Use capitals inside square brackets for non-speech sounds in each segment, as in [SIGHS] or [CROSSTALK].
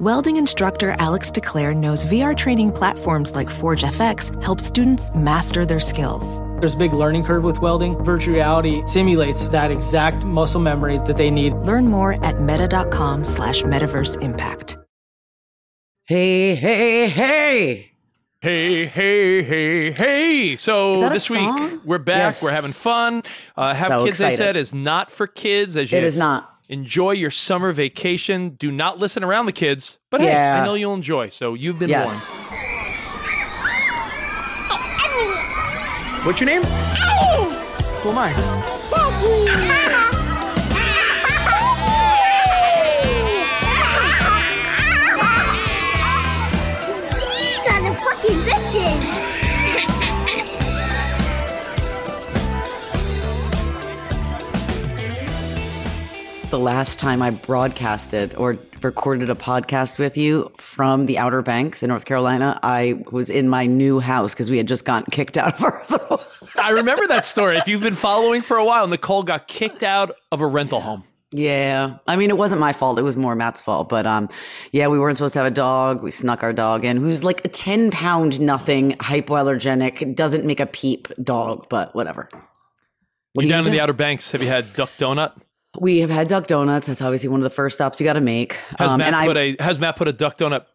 Welding instructor Alex DeClaire knows VR training platforms like Forge FX help students master their skills. There's a big learning curve with welding. Virtual reality simulates that exact muscle memory that they need. Learn more at meta.com slash metaverse impact. Hey, hey, hey. Hey, hey, hey, hey. So that a this week we're back. Yes. We're having fun. Uh, have So kids, they said, is not for kids. As you It is not. Enjoy your summer vacation. Do not listen around the kids. But hey, I know you'll enjoy. So you've been Yes. warned. What's your name? Who am I? [LAUGHS] The last time I broadcasted or recorded a podcast with you from the Outer Banks in North Carolina, I was in my new house because we had just gotten kicked out of our [LAUGHS] other one. I remember that story. If you've been following for a while, Nicole got kicked out of a rental home. Yeah. I mean, it wasn't my fault. It was more Matt's fault. But um, yeah, we weren't supposed to have a dog. We snuck our dog in, who's like a 10 pound nothing, hypoallergenic, doesn't make a peep dog, but whatever. What you down in the Outer Banks, have you had Duck Donut? We have had duck donuts. That's obviously one of the first stops you got to make. Has Um, Matt and put a has Matt put a Duck Donut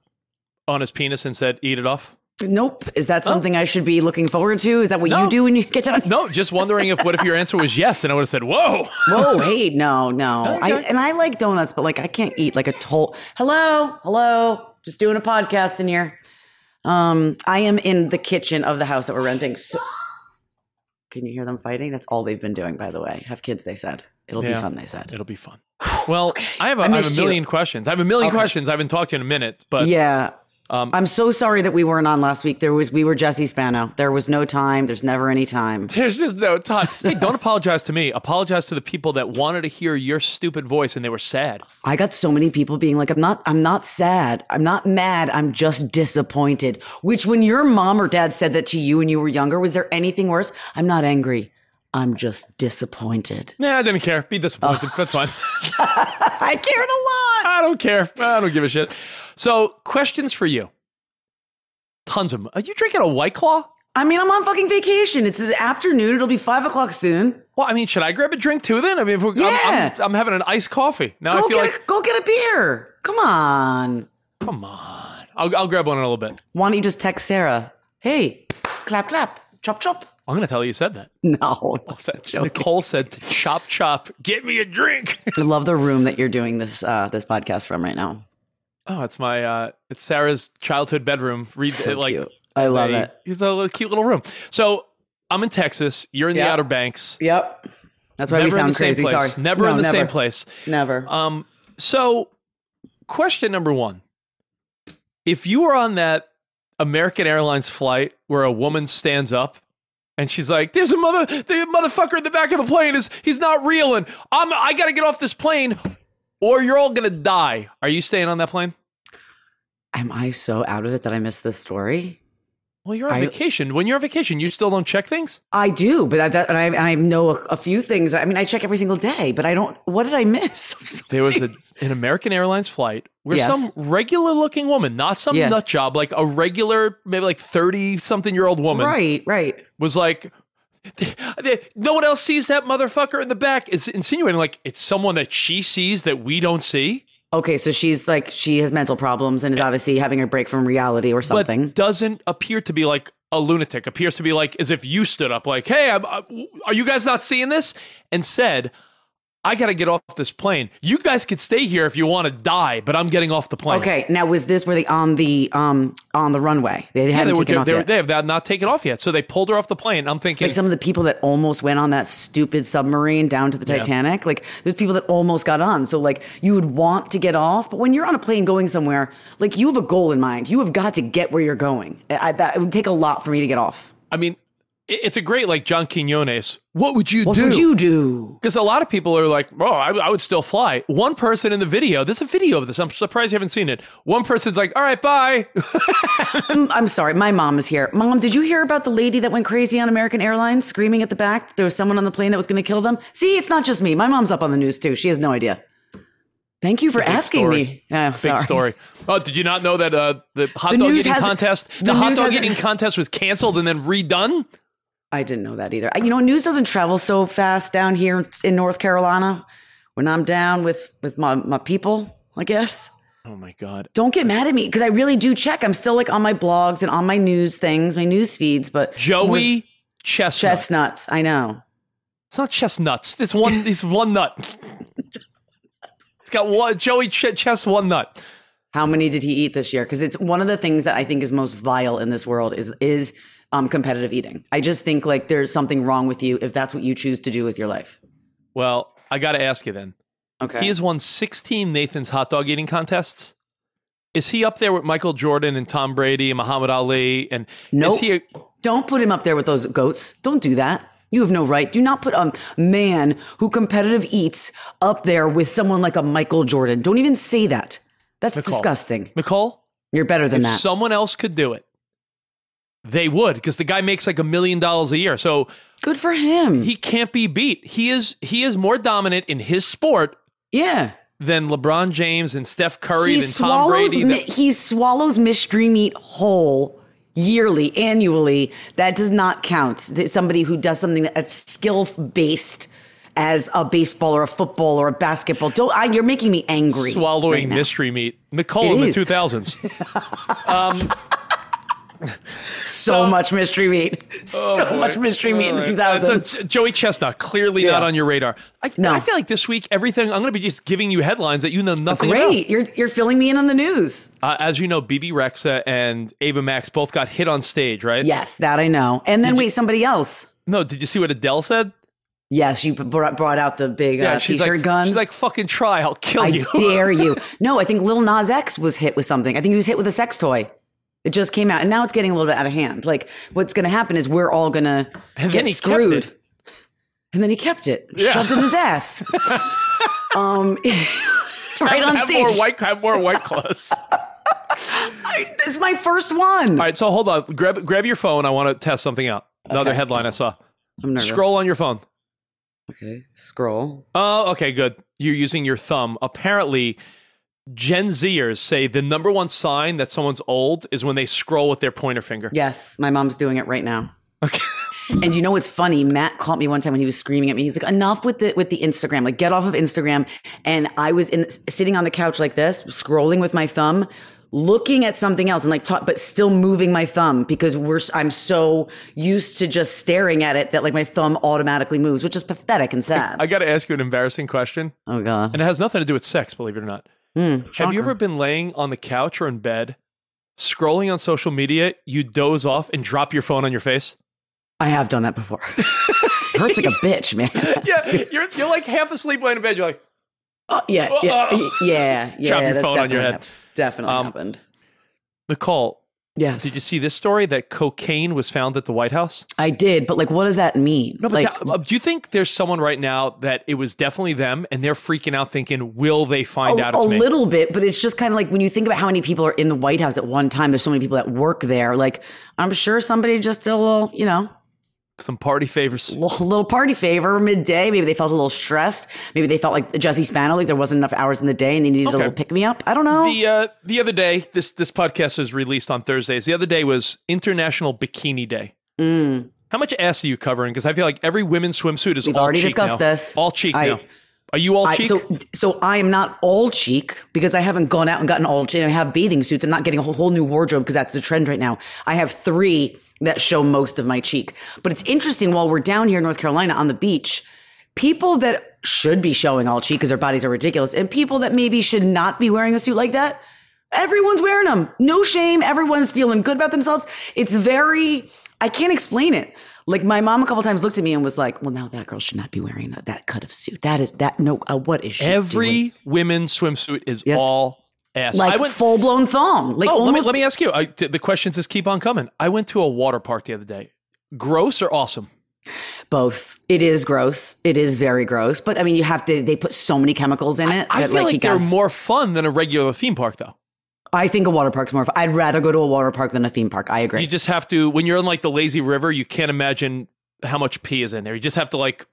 on his penis and said, "Eat it off"? nope. Is that something I should be looking forward to? Is that what No. you do when you get down? No, just wondering if what if your answer was yes, and I would have said, "Whoa." Whoa, hey, no, no. [LAUGHS] I, and I like donuts, but like I can't eat like a toll. Hello, hello. Just doing a podcast in here. Um, I am in the kitchen of the house that we're renting. So, can you hear them fighting? That's all they've been doing, by the way. Have kids, they said. It'll Yeah. be fun, they said. It'll be fun. Well, [SIGHS] I have a, I I have a you. million questions. I have a million Okay. questions. I haven't talked to you in a minute, but Yeah. Um, I'm so sorry that we weren't on last week. There was we were Jesse Spano. There was no time. There's never any time. [LAUGHS] there's just no time. Hey, don't apologize to me. Apologize to the people that wanted to hear your stupid voice and they were sad. I got so many people being like, I'm not, I'm not sad. I'm not mad. I'm just disappointed. Which when your mom or dad said that to you when you were younger, was there anything worse? I'm not angry. I'm just disappointed. Nah, I didn't care. Be disappointed. Oh. That's fine. [LAUGHS] I cared a lot. I don't care. I don't give a shit. So, questions for you. Tons of them. Are you drinking a White Claw? I mean, I'm on fucking vacation. It's the afternoon. It'll be five o'clock soon. Well, I mean, should I grab a drink too then? I mean, if we're, I'm- Yeah. I'm, I'm, having an iced coffee. Now Go I feel like, a, go get a beer. Come on. come on. I'll, I'll grab one in a little bit. Why don't you just text Sarah? Hey, clap, clap, chop, chop. I'm going to tell you you said that. [LAUGHS] No, Said- Nicole said to chop chop, get me a drink. [LAUGHS] I love the room that you're doing this uh, this podcast from right now. oh, it's my uh it's Sarah's childhood bedroom. Read So it like cute. I love a- it. It's a cute little room. So I'm in Texas. You're in the Outer Banks. Yep. That's why never we sound crazy. place. Sorry. Never No, in the never. same place. Never. Um, so question number one. If you were on that American Airlines flight where a woman stands up and she's like, There's a mother the motherfucker in the back of the plane is he's not real and I'm I gotta get off this plane or you're all gonna die. Are you staying on that plane? Am I so out of it that I missed this story? Well, you're on I- vacation. When you're on vacation, you still don't check things? I do, but I, that, and I, and I know a, a few things. I mean, I check every single day, but I don't. What did I miss? [LAUGHS] There was a, an American Airlines flight where Yes. some regular looking woman, not some Yeah. nut job, like a regular, maybe like 30 something year old woman, right, right. was like, no one else sees that motherfucker in the back. Is insinuating like it's someone that she sees that we don't see, Okay, so she's like she has mental problems and is obviously having a break from reality or something. but doesn't appear to be like a lunatic. Appears to be like as if you stood up, like, "Hey, I'm, uh, are you guys not seeing this?" And said, I got to get off this plane. You guys could stay here if you want to die, but I'm getting off the plane. Okay, now was this were they on the um on the runway? They Yeah, they, were, taken off they, yet. they have not taken off yet. So they pulled her off the plane. I'm thinking, like some of the people that almost went on that stupid submarine down to the Yeah. Titanic. Like there's people that almost got on. So like you would want to get off, but when you're on a plane going somewhere, like you have a goal in mind. You have got to get where you're going. I, that it would take a lot for me to get off. I mean, it's a great like John Quinones. What would you What do? What would you do? Because a lot of people are like, "Oh, I, I would still fly." One person in the video, there's a video of this. I'm surprised you haven't seen it. One person's like, "All right, bye." [LAUGHS] Mm, I'm sorry, my mom is here. Mom, did you hear about the lady that went crazy on American Airlines, screaming at the back? There was someone on the plane that was going to kill them. See, it's not just me. My mom's up on the news too. She has no idea. Thank you for asking story. me. Yeah, Big sorry. story. Oh, did you not know that uh, the hot The dog eating contest, the, the hot dog eating contest was canceled and then redone? I didn't know that either. You know, news doesn't travel so fast down here in North Carolina. When I'm down with with my my people, I guess. Oh my god. Don't get mad at me because I really do check. I'm still like on my blogs and on my news things, my news feeds. But more Joey Chestnut. chestnuts, I know. It's not chestnuts. It's one. It's one nut. It's got one. Joey Ch- Chest one nut. How many did he eat this year? Because it's one of the things that I think is most vile in this world is is um, competitive eating. I just think like there's something wrong with you if that's what you choose to do with your life. Well, I got to ask you then. Okay. He has won 16 Nathan's hot dog eating contests. Is he up there with Michael Jordan and Tom Brady and Muhammad Ali? And Nope. is he? A, Don't put him up there with those goats. Don't do that. You have no right. Do not put a man who competitive eats up there with someone like a Michael Jordan. Don't even say that. That's Nicole. disgusting. Nicole, You're better than if that. someone else could do it, they would because the guy makes like a million dollars a year. So Good for him. he can't be beat. He is he is more dominant in his sport yeah. than LeBron James and Steph Curry He than Tom Brady. mi- he swallows mystery meat whole yearly, annually. That does not count. Somebody who does something that's skill based as a baseball or a football or a basketball. Don't, I, you're making me angry. swallowing right mystery meat. Nicole It in the is. 2000s. [LAUGHS] So much mystery meat. so much mystery meat in the Uh, so 2000s. Joey Chestnut, clearly not on your radar. I, No. I feel like this week, everything, I'm going to be just giving you headlines that you know nothing about. Great. You're, you're filling me in on the news. Uh, as you know, Bebe Rexha and Ava Max both got hit on stage, right? Yes, that I know. And then wait, somebody else. No, did you see what Adele said? Yes, you brought, brought out the big uh, she's t-shirt like, gun. she's like, fucking try, I'll kill you. I you. dare you. [LAUGHS] No, I think Lil Nas X was hit with something. I think he was hit with a sex toy. It just came out, and now it's getting a little bit out of hand. Like, what's going to happen is we're all going to get then he kept screwed. And then he kept it, Yeah. shoved in his ass. [LAUGHS] um, [LAUGHS] right on have stage. more white, have more white claws. [LAUGHS] this is my first one. All right, so hold on. Grab grab your phone. I want to test something out. Another Okay. headline I saw. I'm nervous. Scroll on your phone. Okay, scroll. Oh, okay, good. You're using your thumb. Apparently, Gen Zers say the number one sign that someone's old is when they scroll with their pointer finger. Yes, my mom's doing it right now. Okay. [LAUGHS] And you know what's funny? Matt caught me one time when he was screaming at me. He's like, "Enough with the with the Instagram. Like, get off of Instagram." And I was in sitting on the couch like this, scrolling with my thumb, looking at something else, and like, talk, but still moving my thumb because we're I'm so used to just staring at it that like my thumb automatically moves, which is pathetic and sad. I got to ask you an embarrassing question, oh god. and it has nothing to do with sex, believe it or not. Hmm, Have you ever been laying on the couch or in bed, scrolling on social media, you doze off and drop your phone on your face? I have done that before. it hurts like a bitch, man. [LAUGHS] Yeah, you're you're like half asleep laying in bed. You're like, Oh, yeah, yeah, yeah, yeah. Drop your phone on your head. hap- Definitely Um, happened. Nicole, Yes, did you see this story that cocaine was found at the White House? I did, but like, what does that mean? No, but like, that- uh, do you think there's someone right now that it was definitely them and they're freaking out thinking, will they find a, out a me? little bit, but it's just kind of like when you think about how many people are in the White House at one time. There's so many people that work there. Like, I'm sure somebody just did a little, you know, Some party favors. little, little party favor midday. Maybe they felt a little stressed. Maybe they felt like Jesse Spano, like there wasn't enough hours in the day and they needed Okay. a little pick me up. I don't know. The uh, the other day, this this podcast was released on Thursdays. The other day was International Bikini Day. Mm. How much ass are you covering? Because I feel like every women's swimsuit is We've all already cheek discussed now. this. All cheek I- now. Are you all I, cheek? so, so I am not all cheek because I haven't gone out and gotten all cheek. I have bathing suits. I'm not getting a whole, whole new wardrobe because that's the trend right now. I have three that show most of my cheek. But it's interesting while we're down here in North Carolina on the beach, people that should be showing all cheek because their bodies are ridiculous, and people that maybe should not be wearing a suit like that. Everyone's wearing them. No shame. Everyone's feeling good about themselves. It's very, I can't explain it. Like my mom a couple times looked at me and was like, "Well, now that girl should not be wearing that, that cut of suit. That is that no. Uh, what is she Every doing? women's swimsuit is Yes. all ass. like I went, full blown thong? Like oh, let me, let me ask you. I, the questions just keep on coming. I went to a water park the other day. Gross or awesome? both. It is gross. It is very gross. But I mean, you have to. They put so many chemicals in it. I that, feel like, you they're got- more fun than a regular theme park, though. I think a water park's more. Fun. I'd rather go to a water park than a theme park. I agree. You just have to when you're in like the lazy river. You can't imagine how much pee is in there. You just have to like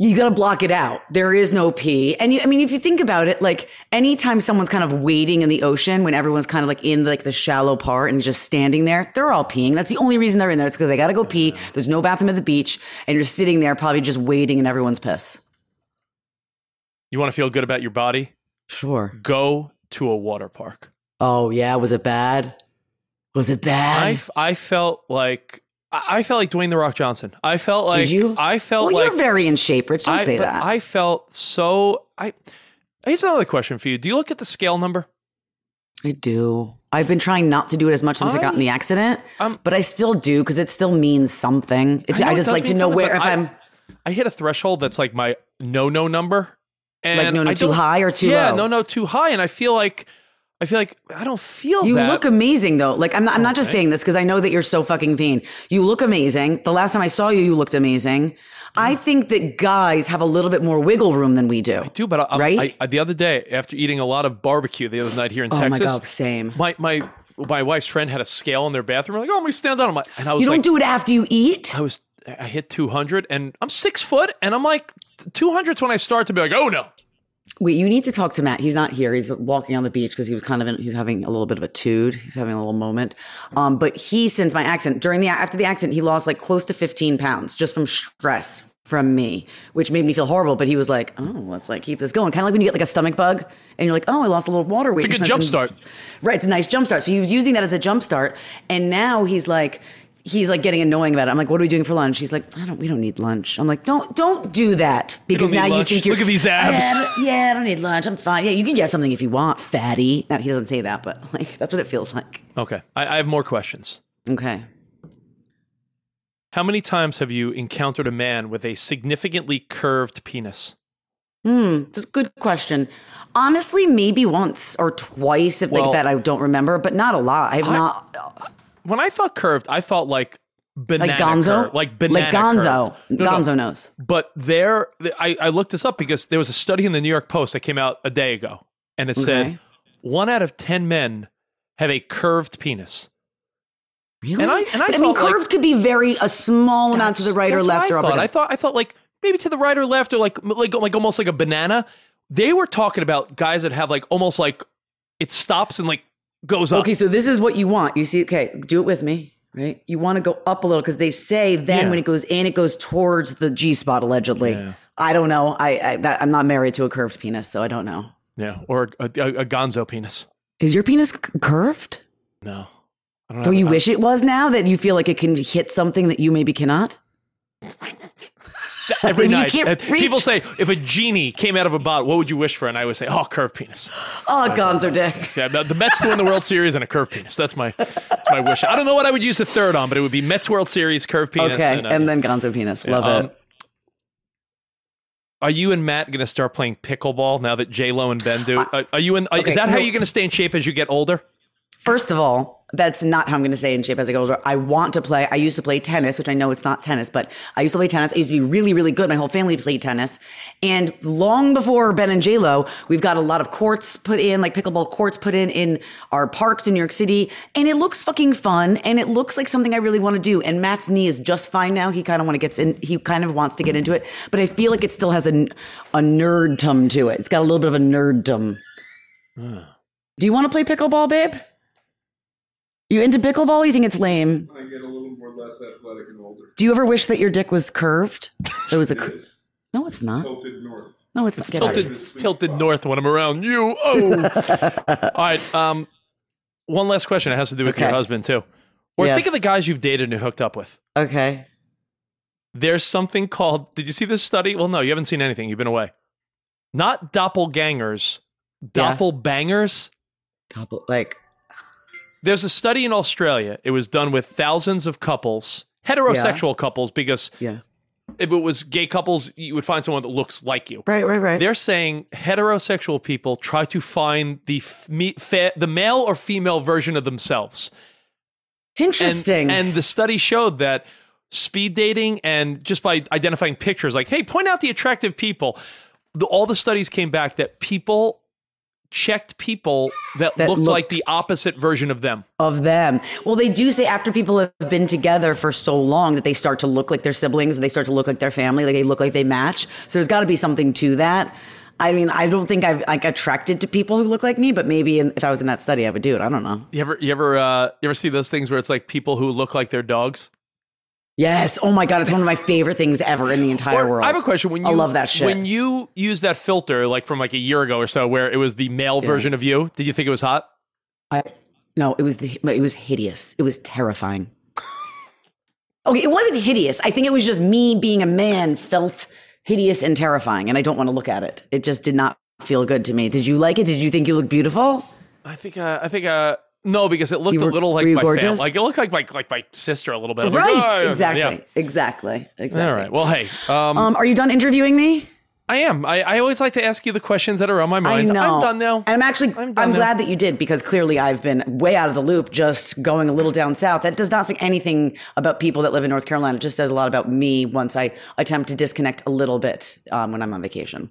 you got to block it out. There is no pee. And you, I mean, if you think about it, like anytime someone's kind of wading in the ocean, when everyone's kind of like in like the shallow part and just standing there, they're all peeing. That's the only reason they're in there. It's because they got to go pee. There's no bathroom at the beach, and you're sitting there probably just waiting in everyone's piss. you want to feel good about your body. Sure. Go to a water park. Oh yeah, was it bad? Was it bad? I, I felt like I I felt like Dwayne the Rock Johnson. I felt like Did you? I felt well, like you're very in shape, Rich. Don't I, say that. I felt so. I here's another question for you. Do you look at the scale number? I do. I've been trying not to do it as much since I, got in the accident, Um, but I still do because it still means something. It, I I, just like to know where if I- I'm I hit a threshold that's like my no no number. And like no no I too high or too yeah, low. no no too high, and I feel like I feel like I don't feel You that. look amazing though. Like I'm not, I'm not just saying this because I know that you're so fucking vain. You look amazing. The last time I saw you, you looked amazing. I mm. think that guys have a little bit more wiggle room than we do. I do, but I, Right? I, I, the other day after eating a lot of barbecue the other night here in oh Texas. oh Texas, my god, same. my my my wife's friend had a scale in their bathroom. Like, oh, me stand down. I'm like, and I was You don't like, do it after you eat. I was I hit 200, and I'm six foot, and I'm like 200's when I start to be like, oh no. Wait, you need to talk to Matt. He's not here. He's walking on the beach because he was kind of in, he's having a little bit of a tude. He's having a little moment. Um, but he since my accident during the after the accident, he lost like close to 15 pounds just from stress from me, which made me feel horrible. But he was like, "Oh, let's like keep this going." Kind of like when you get like a stomach bug and you're like, "Oh, I lost a little water weight." It's a good jump start. Right, it's a nice jump start. So he was using that as a jump start, and now he's like, he's like getting annoying about it. I'm like, "What are we doing for lunch?" He's like, "I don't. We don't need lunch." I'm like, "Don't, don't do that because now you lunch. think you're Look at these abs. Yeah, I don't- yeah, I don't need lunch. I'm fine. Yeah, you can get something if you want, fatty. No, he doesn't say that, but like that's what it feels like. Okay, I, I have more questions. Okay. How many times have you encountered a man with a significantly curved penis? Hmm, it's a good question. Honestly, maybe once or twice, if Well- like that, I don't remember, but not a lot. I've I- not When I thought curved, I thought like banana like Gonzo, like banana like Gonzo. No, no. Gonzo knows. But there, I, I looked this up because there was a study in the New York Post that came out a day ago, and it said one out of ten men have a curved penis. Really? And I- and I But, mean, thought, like- curved could be very a small amount to the right or left I or thought. I thought I thought like maybe to the right or left or like like like almost like a banana. They were talking about guys that have like almost like it stops and like goes up. Okay, so this is what you want. You see, okay, do it with me, right? You want to go up a little because they say then Yeah. when it goes in, it goes towards the G spot allegedly. Yeah. I don't know. I, I that, I'm not married to a curved penis, so I don't know. Yeah, or a, a, a Gonzo penis. Is your penis c- curved? No, I don't Do have- you wish it was now that you feel like it can hit something that you maybe cannot? [LAUGHS] every you night? uh, people say if a genie came out of a bottle, what would you wish for? And I would say, oh, curved penis. [LAUGHS] Oh, Gonzo dick. [LAUGHS] Yeah, the Mets to win the World Series and a curved penis. That's my that's my wish. I don't know what I would use a third on, but it would be Mets World Series, curved penis. Okay, uh, and then Gonzo penis. Love um, it. Are you and Matt going to start playing pickleball now that J Lo and Ben do? Are, are you in? okay, is that how you're going to stay in shape as you get older? First of all, that's not how I'm going to stay in shape as I get older. I want to play. I used to play tennis, which I know it's not tennis, but I used to play tennis. I used to be really, really good. My whole family played tennis. And long before Ben and J-Lo, we've got a lot of courts put in, like pickleball courts put in, in our parks in New York City. And it looks fucking fun. And it looks like something I really want to do. And Matt's knee is just fine now. He kind of want to get in, he kind of wants to get into it, but I feel like it still has a, a nerdtum to it. It's got a little bit of a nerddom. Do you want to play pickleball, babe? You into pickleball? You think it's lame? I get a little more less athletic and older. Do you ever wish that your dick was curved? It was a. It cur- is. No, it's not. Tilted north. No, it's not. Get out of Tilted, it's tilted north when I'm around you. Oh, [LAUGHS] all right. Um, one last question. It has to do with your husband too. Or Yes. think of the guys you've dated and hooked up with. Okay. There's something called. Did you see this study? Well, no, you haven't seen anything. You've been away. not doppelgangers, Yeah. doppelbangers. Couple, like, There's a study in Australia. It was done with thousands of couples, heterosexual couples, because yeah. if it was gay couples, you would find someone that looks like you. Right, right, right. They're saying heterosexual people try to find the f- me, fa- the male or female version of themselves. And- Interesting. And, the study showed that speed dating and just by identifying pictures, like, hey, point out the attractive people, the, all the studies came back that people checked people that, That looked, like the opposite version of them. of them. Well, they do say after people have been together for so long that they start to look like their siblings or they start to look like their family, like they look like they match. So there's got to be something to that. I mean, I don't think I've like attracted to people who look like me, but maybe in, if I was in that study, I would do it. I don't know. You ever, you ever, uh, you ever see those things where it's like people who look like their dogs? Yes. Oh my god, it's one of my favorite things ever in the entire Or- world. I have a question. When you I love that shit. When you use that filter, like from like a year ago or so, where it was the male version of you, did you think it was hot? I, no, it was the it was hideous. It was terrifying. [LAUGHS] okay, it wasn't hideous. I think it was just me being a man felt hideous and terrifying, and I don't want to look at it. It just did not feel good to me. Did you like it? Did you think you looked beautiful? I think. Uh, I think. Uh, no, because it looked were- a little like my family. Like it looked like my like my sister a little bit. I'm like, right. "Oh, exactly. yeah." Exactly. Exactly. All right. Well, hey, um, Um, are you done interviewing me? I am. I, I always like to ask you the questions that are on my I mind. know. I'm done now. And I'm actually, I'm I'm, glad that you did because clearly I've been way out of the loop just going a little down south. That does not say anything about people that live in North Carolina. It just says a lot about me once I attempt to disconnect a little bit um, when I'm on vacation.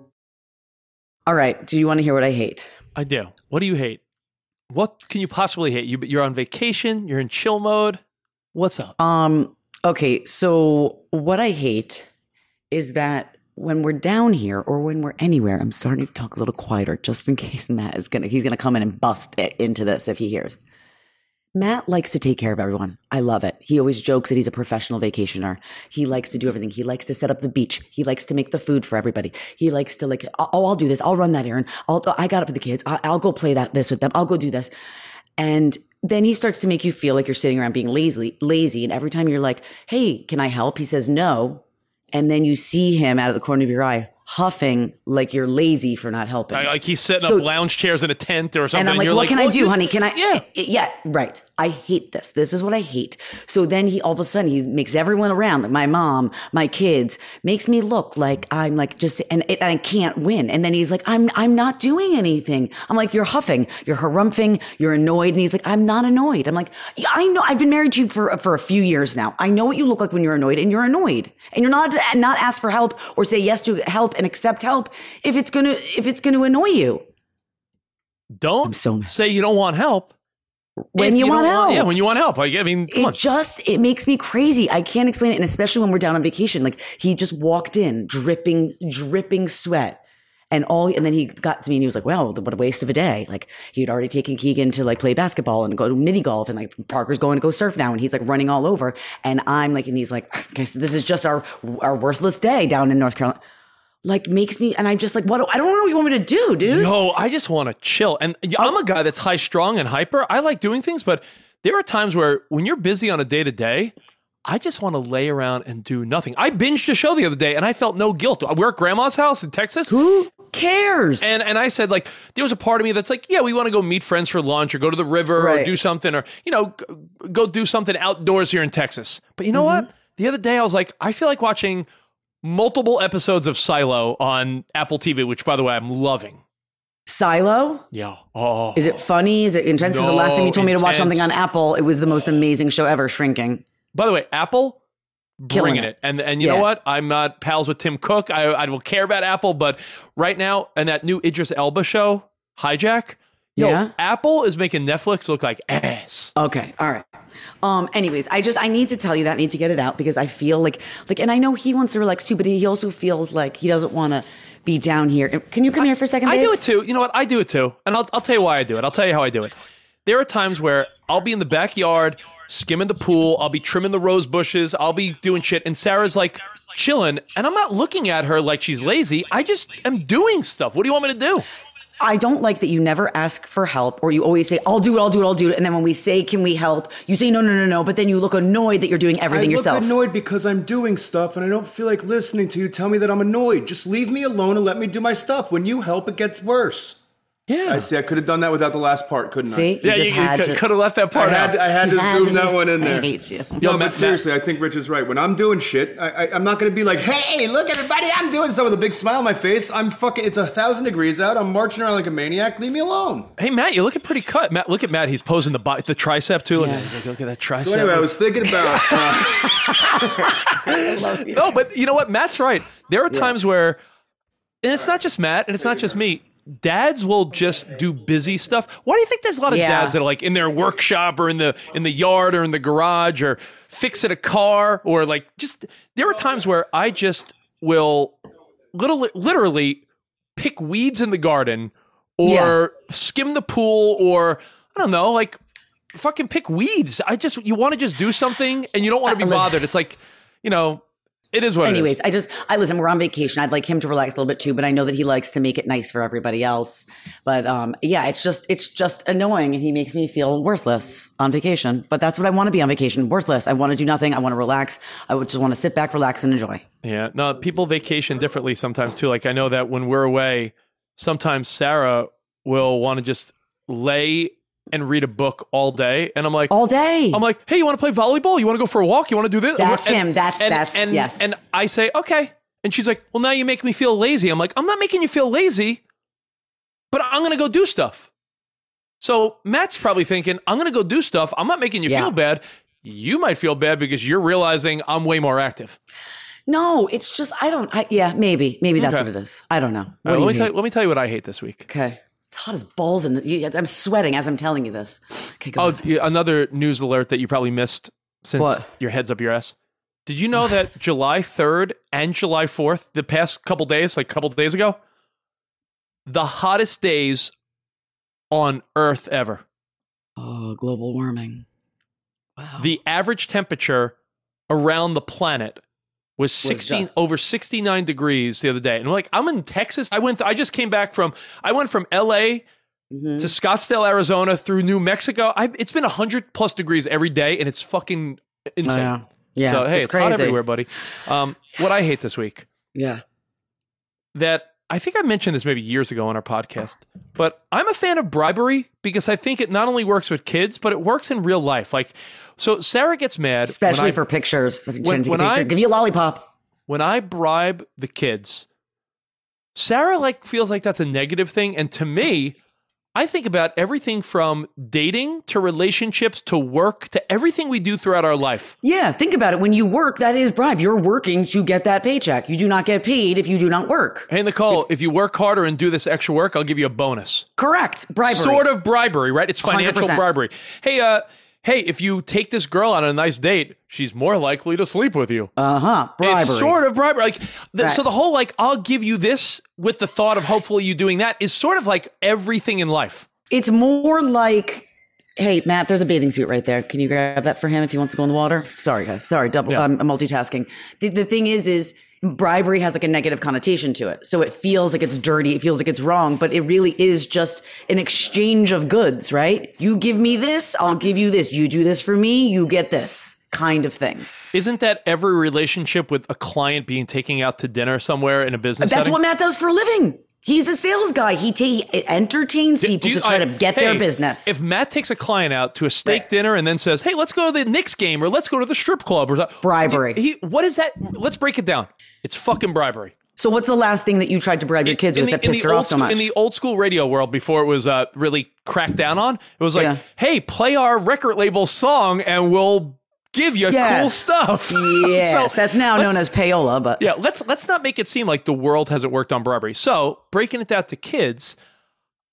All right. Do you want to hear what I hate? I do. What do you hate? What can you possibly hate? You you're on vacation. You're in chill mode. What's up? Um, okay, so what I hate is that when we're down here or when we're anywhere, I'm starting to talk a little quieter just in [LAUGHS] case Matt is gonna he's gonna come in and bust it into this if he hears. Matt likes to take care of everyone. I love it. He always jokes that he's a professional vacationer. He likes to do everything. He likes to set up the beach. He likes to make the food for everybody. He likes to like, oh, I'll do this. I'll run that errand. I'll, oh, I got it for the kids. I, I'll go play that this with them. I'll go do this. And then he starts to make you feel like you're sitting around being lazy, lazy. And every time you're like, Hey, can I help? He says no. And then you see him out of the corner of your eye huffing like you're lazy for not helping. Like like he's setting So- up lounge chairs in a tent or something. and I'm like, you're what can I do, honey? Can I? Yeah. [LAUGHS] Yeah, right. I hate this. This is what I hate. So then he, all of a sudden, he makes everyone around, like my mom, my kids, makes me look like I'm like just, and, and I can't win. And then he's like, I'm, I'm not doing anything. I'm like, you're huffing, you're harumphing, you're annoyed. And he's like, I'm not annoyed. I'm like, yeah, I know, I've been married to you for, for a few years now. I know what you look like when you're annoyed and you're annoyed and you're not, not ask for help or say yes to help and accept help if it's going to, if it's going to annoy you. Don't so say you don't want help. When if you, want help. Yeah, when you want help. Like, I mean, it on. just it makes me crazy. I can't explain it, and especially when we're down on vacation. Like he just walked in, dripping, dripping sweat, and all. And then he got to me, and he was like, "Wow, what a waste of a day!" Like he had already taken Keegan to like play basketball and go to mini golf, and like Parker's going to go surf now, and he's like running all over, and I'm like, and he's like, "I guess this is just our our worthless day down in North Carolina." Like makes me, and I'm just like, what? I don't know what you want me to do, dude. No, I just want to chill. And I'm a guy that's high strung and hyper. I like doing things, but there are times where when you're busy on a day to day, I just want to lay around and do nothing. I binged a show the other day and I felt no guilt. We're at grandma's house in Texas. Who cares? And and I said like there was a part of me that's like yeah we want to go meet friends for lunch or go to the river or do something or you know go do something outdoors here in Texas. But you know Mm-hmm. what? The other day I was like I feel like watching multiple episodes of Silo on Apple TV, which by the way I'm loving. Silo? Yeah. Oh. Is it funny? Is it intense? 'Cause the last time you No, told me to watch something on Apple, it was the most amazing show ever, Shrinking. By the way, Apple Killing bringing it. it. And and you Yeah. know what? I'm not pals with Tim Cook. I I don't care about Apple, but right now and that new Idris Elba show, Hijack. Yo, Yeah. Apple is making Netflix look like ass. Okay, all right. Um, anyways, I just I need to tell you that I need to get it out because I feel like like and I know he wants to relax too, but he also feels like he doesn't want to be down here. Can you come here for a second? I do it too. You know what? I do it too. And I'll, I'll tell you why I do it. I'll tell you how I do it. There are times where I'll be in the backyard, skimming the pool. I'll be trimming the rose bushes. I'll be doing shit. And Sarah's like chilling. And I'm not looking at her like she's lazy. I just am doing stuff. What do you want me to do? I don't like that you never ask for help or you always say, I'll do it, I'll do it, I'll do it. And then when we say, can we help? You say, no, no, no, no. But then you look annoyed that you're doing everything I yourself. look annoyed because I'm doing stuff and I don't feel like listening to you tell me that I'm annoyed. Just leave me alone and let me do my stuff. When you help, it gets worse. Yeah. I see. I could have done that without the last part, couldn't See? I? You yeah, just you, had to. could have left that I part had, out. I had to You had zoom to that one in there. I hate you. Yo, no, Matt- but seriously, I think Rich is right. When I'm doing shit, I, I, I'm not going to be like, "Hey, look, everybody, I'm doing something with a big smile on my face." I'm fucking. It's a thousand degrees out. I'm marching around like a maniac. Leave me alone. Hey Matt, you're looking pretty cut. Matt, look at Matt. He's posing the bi- the tricep too. Look at Yeah. he's like, look at that tricep. So anyway, I was thinking about. [LAUGHS] Uh, no, but you know what? Matt's right. There are times where, and it's not just Matt, and it's not just me. Dads will just do busy stuff. Why do you think there's a lot of Yeah. dads that are like in their workshop or in the in the yard or in the garage or fixing a car or like just there are times where I just will little literally pick weeds in the garden or skim the pool or I don't know, like fucking pick weeds. I just you want to just do something and you don't want to be [LAUGHS] bothered. It's like, you know, it is what Anyways, is. I just, I listen, we're on vacation. I'd like him to relax a little bit too, but I know that he likes to make it nice for everybody else. But um, yeah, it's just, it's just annoying and he makes me feel worthless on vacation. But that's what I want to be on vacation worthless. I want to do nothing. I want to relax. I would just want to sit back, relax, and enjoy. Yeah. No, people vacation differently sometimes too. Like I know that when we're away, sometimes Sarah will want to just lay and read a book all day. And I'm like, All day. I'm like, hey, you want to play volleyball? You want to go for a walk? You want to do this? That's And- him. That's- and, that's- and, yes. And I say, okay. And she's like, well, now you make me feel lazy. I'm like, I'm not making you feel lazy, but I'm going to go do stuff. So Matt's probably thinking, I'm going to go do stuff. I'm not making you Yeah. feel bad. You might feel bad because you're realizing I'm way more active. no, it's just, I don't, I, yeah, maybe, maybe that's Okay. what it is. I don't know. Right, uh, do let, me tell you, let me tell you what I hate this week. Okay. It's hot as balls in this. I'm sweating as I'm telling you this. Okay, go Oh, ahead. yeah, another news alert that you probably missed since What? your head's up your ass. Did you know that [LAUGHS] July 3rd and July 4th, the past couple days, like a couple days ago, the hottest days on Earth ever? Oh, global warming. Wow. The average temperature around the planet was 16 just- over 69 degrees the other day. And we're like I'm in Texas. I went I just came back from I went from LA Mhm. to Scottsdale, Arizona through New Mexico. I it's been 100 plus degrees every day and it's fucking insane. Yeah. So hey, it's, hot crazy. everywhere, buddy. Um, what I hate this week Yeah. that I think I mentioned this maybe years ago on our podcast, but I'm a fan of bribery because I think it not only works with kids, but it works in real life. Like, so Sarah gets mad, when Especially I- for pictures. If you're when- trying to take when a picture, I- give you a lollipop. when I bribe the kids. Sarah like feels like that's a negative thing, and to me, I think about everything from dating to relationships to work to everything we do throughout our life. Yeah, think about it. When you work, that is bribe. You're working to get that paycheck. You do not get paid if you do not work. Hey Nicole, if you work harder and do this extra work, I'll give you a bonus. Correct. Bribery. Sort of bribery, right? It's financial 100%. bribery. Hey, uh, hey, if you take this girl on a nice date, she's more likely to sleep with you. Uh huh. Bribery. It's sort of bribery. Like, the, Right. so the whole like, I'll give you this with the thought of hopefully you doing that is sort of like everything in life. It's more like, hey, Matt, there's a bathing suit right there. Can you grab that for him if he wants to go in the water? Sorry, guys. Sorry, double. Yeah. I'm multitasking. The, the thing is, is bribery has like a negative connotation to it. So it feels like it's dirty. It feels like it's wrong, but it really is just an exchange of goods, right? You give me this, I'll give you this. You do this for me, you get this kind of thing. Isn't that every relationship with a client being taken out to dinner somewhere in a business That's setting? what Matt does for a living. He's a sales guy. He, ta- he entertains people you- to try I- to get their business. If Matt takes a client out to a steak Right. dinner and then says, "Hey, let's go to the Knicks game or let's go to the strip club," or something, Bribery. He, what is that? Let's break it down. It's fucking bribery. so what's the last thing that you tried to bribe your kids in with the, that pissed the her off so much? in the old school radio world before it was uh, really cracked down on, it was like, Yeah. "Hey, play our record label song and we'll give you cool stuff." [LAUGHS] yes, So, that's now known as payola, but Yeah, let's let's not make it seem like the world hasn't worked on bribery. So breaking it down to kids,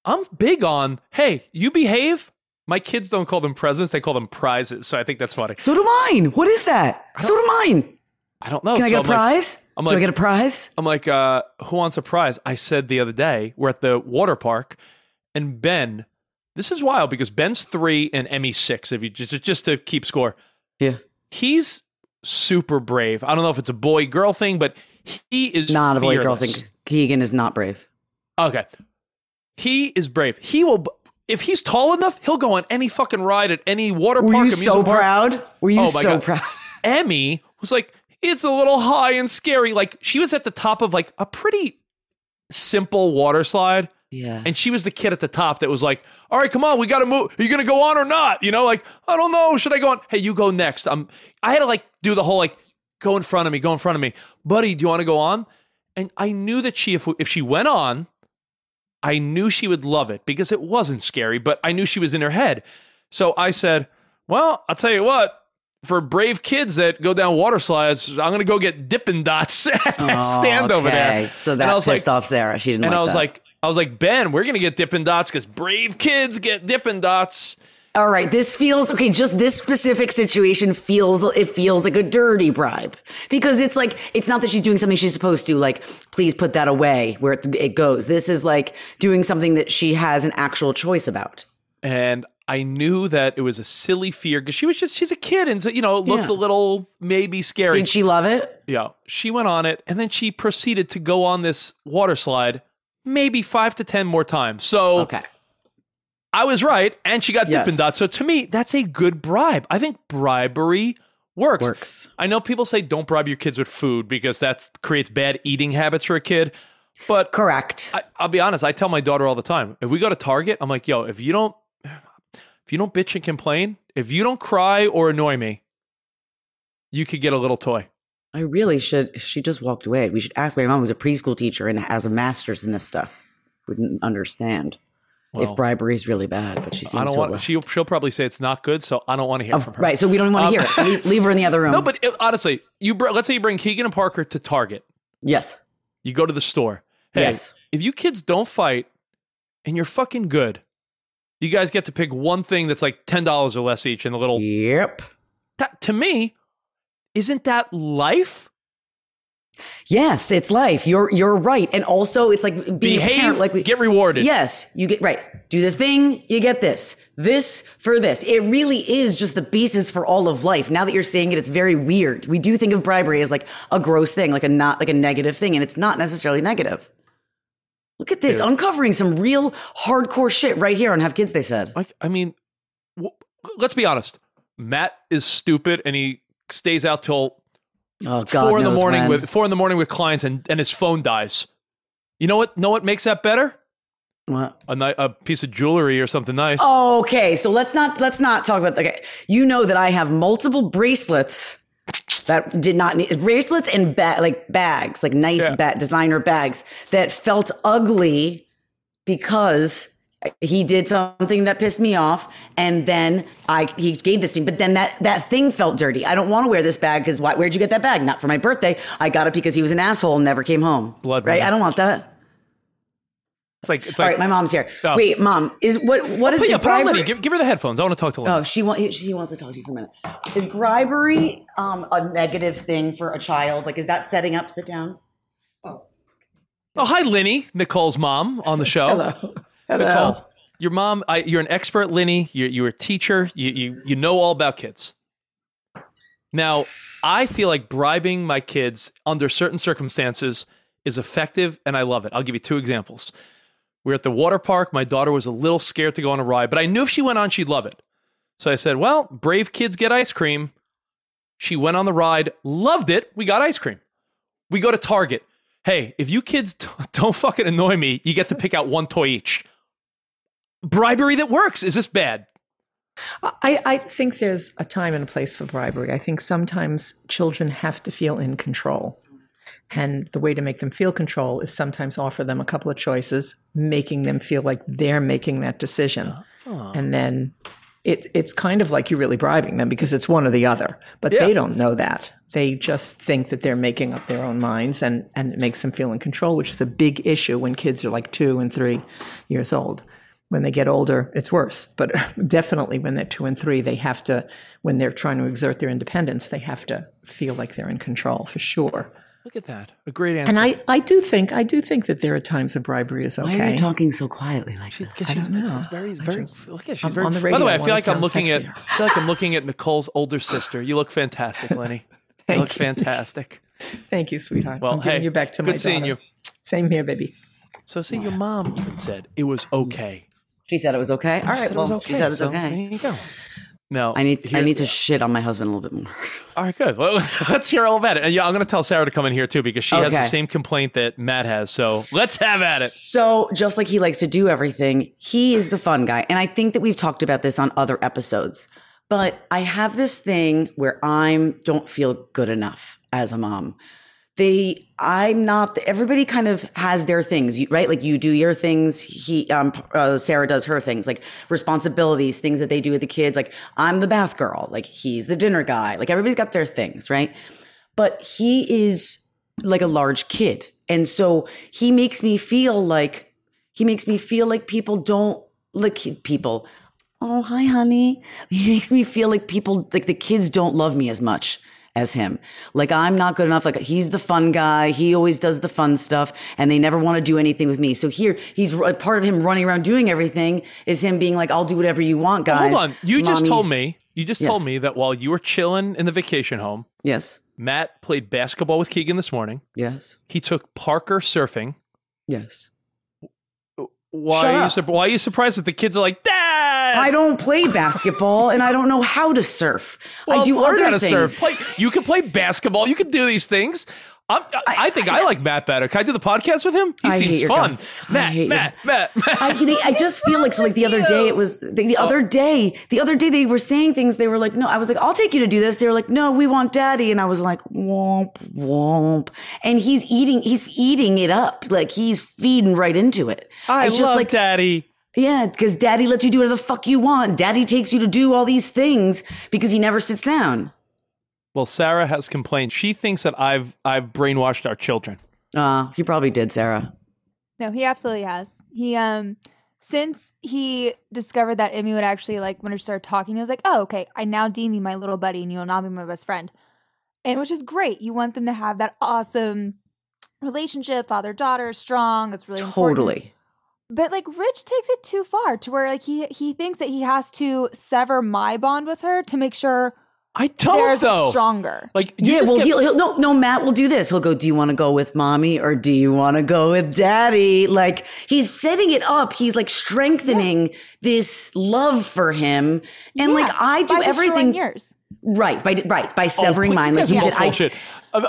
I'm big on. Hey, you behave. My kids don't call them presents; they call them prizes. So I think that's funny. so do mine. What is that? So do mine. I don't know. Can I So get a I'm like- prize? I'm do I get a prize? I'm like, uh, who wants a prize? I said the other day, we're at the water park, and Ben, this is wild because Ben's three and Emmy's six. If you just just to keep score, Yeah. he's super brave. I don't know if it's a boy girl thing, but he is Not a boy girl fearless. thing. Keegan is not brave. Okay. He is brave. He will if he's tall enough, he'll go on any fucking ride at any water park. Were park. you so amusement park. proud? Were you Oh my so God. proud? [LAUGHS] Emmy was like, it's a little high and scary. Like she was at the top of like a pretty simple water slide. Yeah. And she was the kid at the top that was like, all right, come on, we got to move. Are you going to go on or not? You know, like, I don't know. Should I go on? Hey, you go next. I'm, I had to like do the whole like, go in front of me, go in front of me. Buddy, do you want to go on? And I knew that she, if, if she went on, I knew she would love it because it wasn't scary, but I knew she was in her head. So I said, well, I'll tell you what, for brave kids that go down water slides, I'm going to go get Dippin' Dots [LAUGHS] at that stand over there. So And that I was pissed like, off Sarah. She didn't and like I was that. like, I was like, Ben, we're gonna get Dippin' Dots because brave kids get Dippin' Dots. All right, this feels okay. Just this specific situation feels it feels like a dirty bribe because it's like it's not that she's doing something she's supposed to. Like, please put that away where it, it goes. This is like doing something that she has an actual choice about. And I knew that it was a silly fear because she was just she's a kid and so you know it looked Yeah. a little maybe scary. Did she love it? yeah, she went on it and then she proceeded to go on this water slide maybe five to ten more times. So Okay. I was right, and she got Yes. Dippin' Dots. So to me, that's a good bribe. I think bribery works. Works. I know people say don't bribe your kids with food because that creates bad eating habits for a kid. But Correct. I, I'll be honest. I tell my daughter all the time. If we go to Target, I'm like, yo, if you don't, if you don't bitch and complain, if you don't cry or annoy me, you could get a little toy. I really should. She just walked away. We should ask my mom, who's a preschool teacher and has a master's in this stuff. Wouldn't understand Well, if bribery is really bad, but she seems I don't want. have She'll she'll probably say it's not good, so I don't want to hear left. from Oh, her. right. So we don't even want to Um, hear it. Leave, leave her in the other [LAUGHS] room. No, but it, honestly, you br- let's say you bring Keegan and Parker to Target. yes. You go to the store. Hey, Yes. if you kids don't fight and you're fucking good, you guys get to pick one thing that's like ten dollars or less each in the little. Yep. That, to me, isn't that life? Yes, it's life. You're you're right, and also it's like being Behave, parent, like we get rewarded. Yes, you get right. Do the thing, you get this. This for this. It really is just the basis for all of life. Now that you're saying it, it's very weird. We do think of bribery as like a gross thing, like a not like a negative thing, and it's not necessarily negative. Look at this, uncovering some real hardcore shit right here on Have Kids. They said. Like, I mean, w- let's be honest. Matt is stupid, and he stays out till Oh God, four in the knows morning with four in the morning with clients, and and his phone dies. You know what? Know what makes that better? What? A, ni- a piece of jewelry or something nice. Okay, so let's not let's not talk about. Okay, you know that I have multiple bracelets that did not need bracelets and ba- like bags, like nice Yeah. ba- designer bags that felt ugly because he did something that pissed me off, and then I he gave this to me. But then that that thing felt dirty. I don't want to wear this bag because where'd you get that bag? Not for my birthday. I got it because he was an asshole and never came home. Blood right? money. I don't want that. It's like it's All like. right, my mom's here. Oh. Wait, mom, is what what is Put, yeah, is put on bribery- Lenny. Give, give her the headphones. I want to talk to Lenny. Oh, she wants she wants to talk to you for a minute. Is bribery um, a negative thing for a child? Like, is that setting up? Sit down. Oh. Oh, hi, Lenny, Nicole's mom on the show. Hello. Nicole, your mom. I, you're an expert, Linny. You're, you're a teacher. You, you you know all about kids. Now, I feel like bribing my kids under certain circumstances is effective, and I love it. I'll give you two examples. We were at the water park. My daughter was a little scared to go on a ride, but I knew if she went on, she'd love it. So I said, "Well, brave kids get ice cream." She went on the ride, loved it. We got ice cream. We go to Target. hey, if you kids [LAUGHS] don't fucking annoy me, you get to pick out one toy each. Bribery that works. Is this bad? I, I think there's a time and a place for bribery. I think sometimes children have to feel in control. And the way to make them feel control is sometimes offer them a couple of choices, making them feel like they're making that decision. And then it, it's kind of like you're really bribing them because it's one or the other. But Yeah. they don't know that. They just think that they're making up their own minds and, and it makes them feel in control, which is a big issue when kids are like two and three years old. When they get older, it's worse. But [LAUGHS] definitely when they're two and three, they have to, when they're trying to exert their independence, they have to feel like they're in control for sure. Look at that. A great answer. And I, I do think, I do think that there are times when bribery is okay. Why are you talking so quietly like this? She's, she's, it's very, very. look at she's I'm very. on the radio. by the way, I I feel like I'm sound looking at. I feel like I'm looking at Nicole's older sister. You look fantastic, Lenny. [LAUGHS] you look you. fantastic. Thank you, sweetheart. Well, I'm giving hey, you back to good my seeing daughter. you. Same here, baby. So, see, your mom even said it was okay. She said it was okay. All She right, said it was well, okay. she said it's so okay. There you go. No, I need I need to shit on my husband a little bit more. [LAUGHS] All right, good. Well, [LAUGHS] let's hear all about it. And yeah, I'm going to tell Sarah to come in here too because she has the same complaint that Matt has. So let's have at it. So, just like he likes to do everything, he is the fun guy. And I think that we've talked about this on other episodes. But I have this thing where I'm don't feel good enough as a mom. They, I'm not. Everybody kind of has their things, right? Like you do your things. He, um, uh, Sarah does her things, like responsibilities, things that they do with the kids. Like I'm the bath girl. Like he's the dinner guy. Like everybody's got their things, right? But he is like a large kid, and so he makes me feel like he makes me feel like people don't like people. Oh, hi, honey. [LAUGHS] He makes me feel like people, like the kids don't love me as much as him. Like I'm not good enough. Like he's the fun guy. He always does the fun stuff and they never want to do anything with me. So here he's a part of him running around doing everything is him being like, I'll do whatever you want, guys. Hold on. You just told me. You just Yes. told me that while you were chilling in the vacation home, Yes. Matt played basketball with Keegan this morning. Yes. He took Parker surfing. Yes. Why Shut are you why are you surprised that the kids are like, Dad? I don't play basketball and I don't know how to surf. Well, I do learn other how to things. surf. Play, you can play basketball. You can do these things. I'm, I, I think I, like Matt better. Can I do the podcast with him? He I seems fun. guts. I Matt. Matt, Matt, Matt. I, I just [LAUGHS] feel like so like the other day it was the, the other oh. day the other day they were saying things they were like no I was like I'll take you to do this they were like no we want daddy and I was like womp womp and he's eating he's eating it up like he's feeding right into it I just love like Daddy. Yeah because daddy lets you do whatever the fuck you want daddy takes you to do all these things because he never sits down Well, Sarah has complained. She thinks that I've I've brainwashed our children. uh you probably did Sarah No, he absolutely has. He um since he discovered that Emmy would actually like when he started talking, he was like, "Oh, okay, I now deem you my little buddy, and you will now be my best friend," and which is great. You want them to have that awesome relationship, father daughter, strong. It's really important. Totally But like Rich takes it too far to where like he he thinks that he has to sever my bond with her to make sure I don't theirs though. stronger. Like yeah, well, get- he'll, he'll no, no. Matt will do this. He'll go. Do you want to go with mommy or do you want to go with daddy? Like he's setting it up. He's like strengthening this love for him, and like I do by everything yours. right by right by Oh, severing please, mine. Like guys he are said, I, bullshit.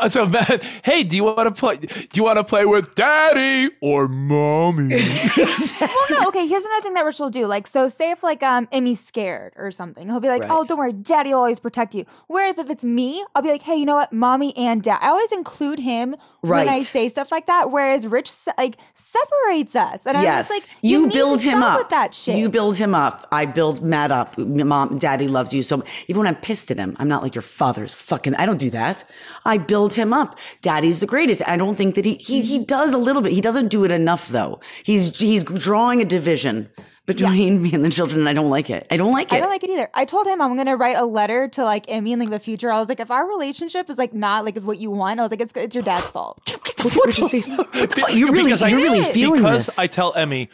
So, Matt, hey, do you want to play? Do you want to play with Daddy or Mommy? [LAUGHS] well, no, okay. Here's another thing that Rich will do. Like, so say if like um Emmy's scared or something, he'll be like, Right. "Oh, don't worry, Daddy will always protect you." Whereas if it's me, I'll be like, "Hey, you know what, Mommy and Dad." I always include him when I say stuff like that. Whereas Rich like separates us, and yes, I'm just like, you, need to build him stop up. with that shit. You build him up. I build Matt up. Mom, daddy loves you so. Even when I'm pissed at him, I'm not like your father's fucking. I don't do that. I build him up. Daddy's the greatest. I don't think that he he he does a little bit. He doesn't do it enough though. He's he's drawing a division between me and the children, and I don't like it. I don't like it. I don't like it either. I told him I'm gonna write a letter to like Emmy in like the future. I was like, if our relationship is like not like is what you want, I was like, it's it's your dad's fault. Get the fuck Rich's face. What the fuck? You're really you're really feeling because this. I tell Emmy,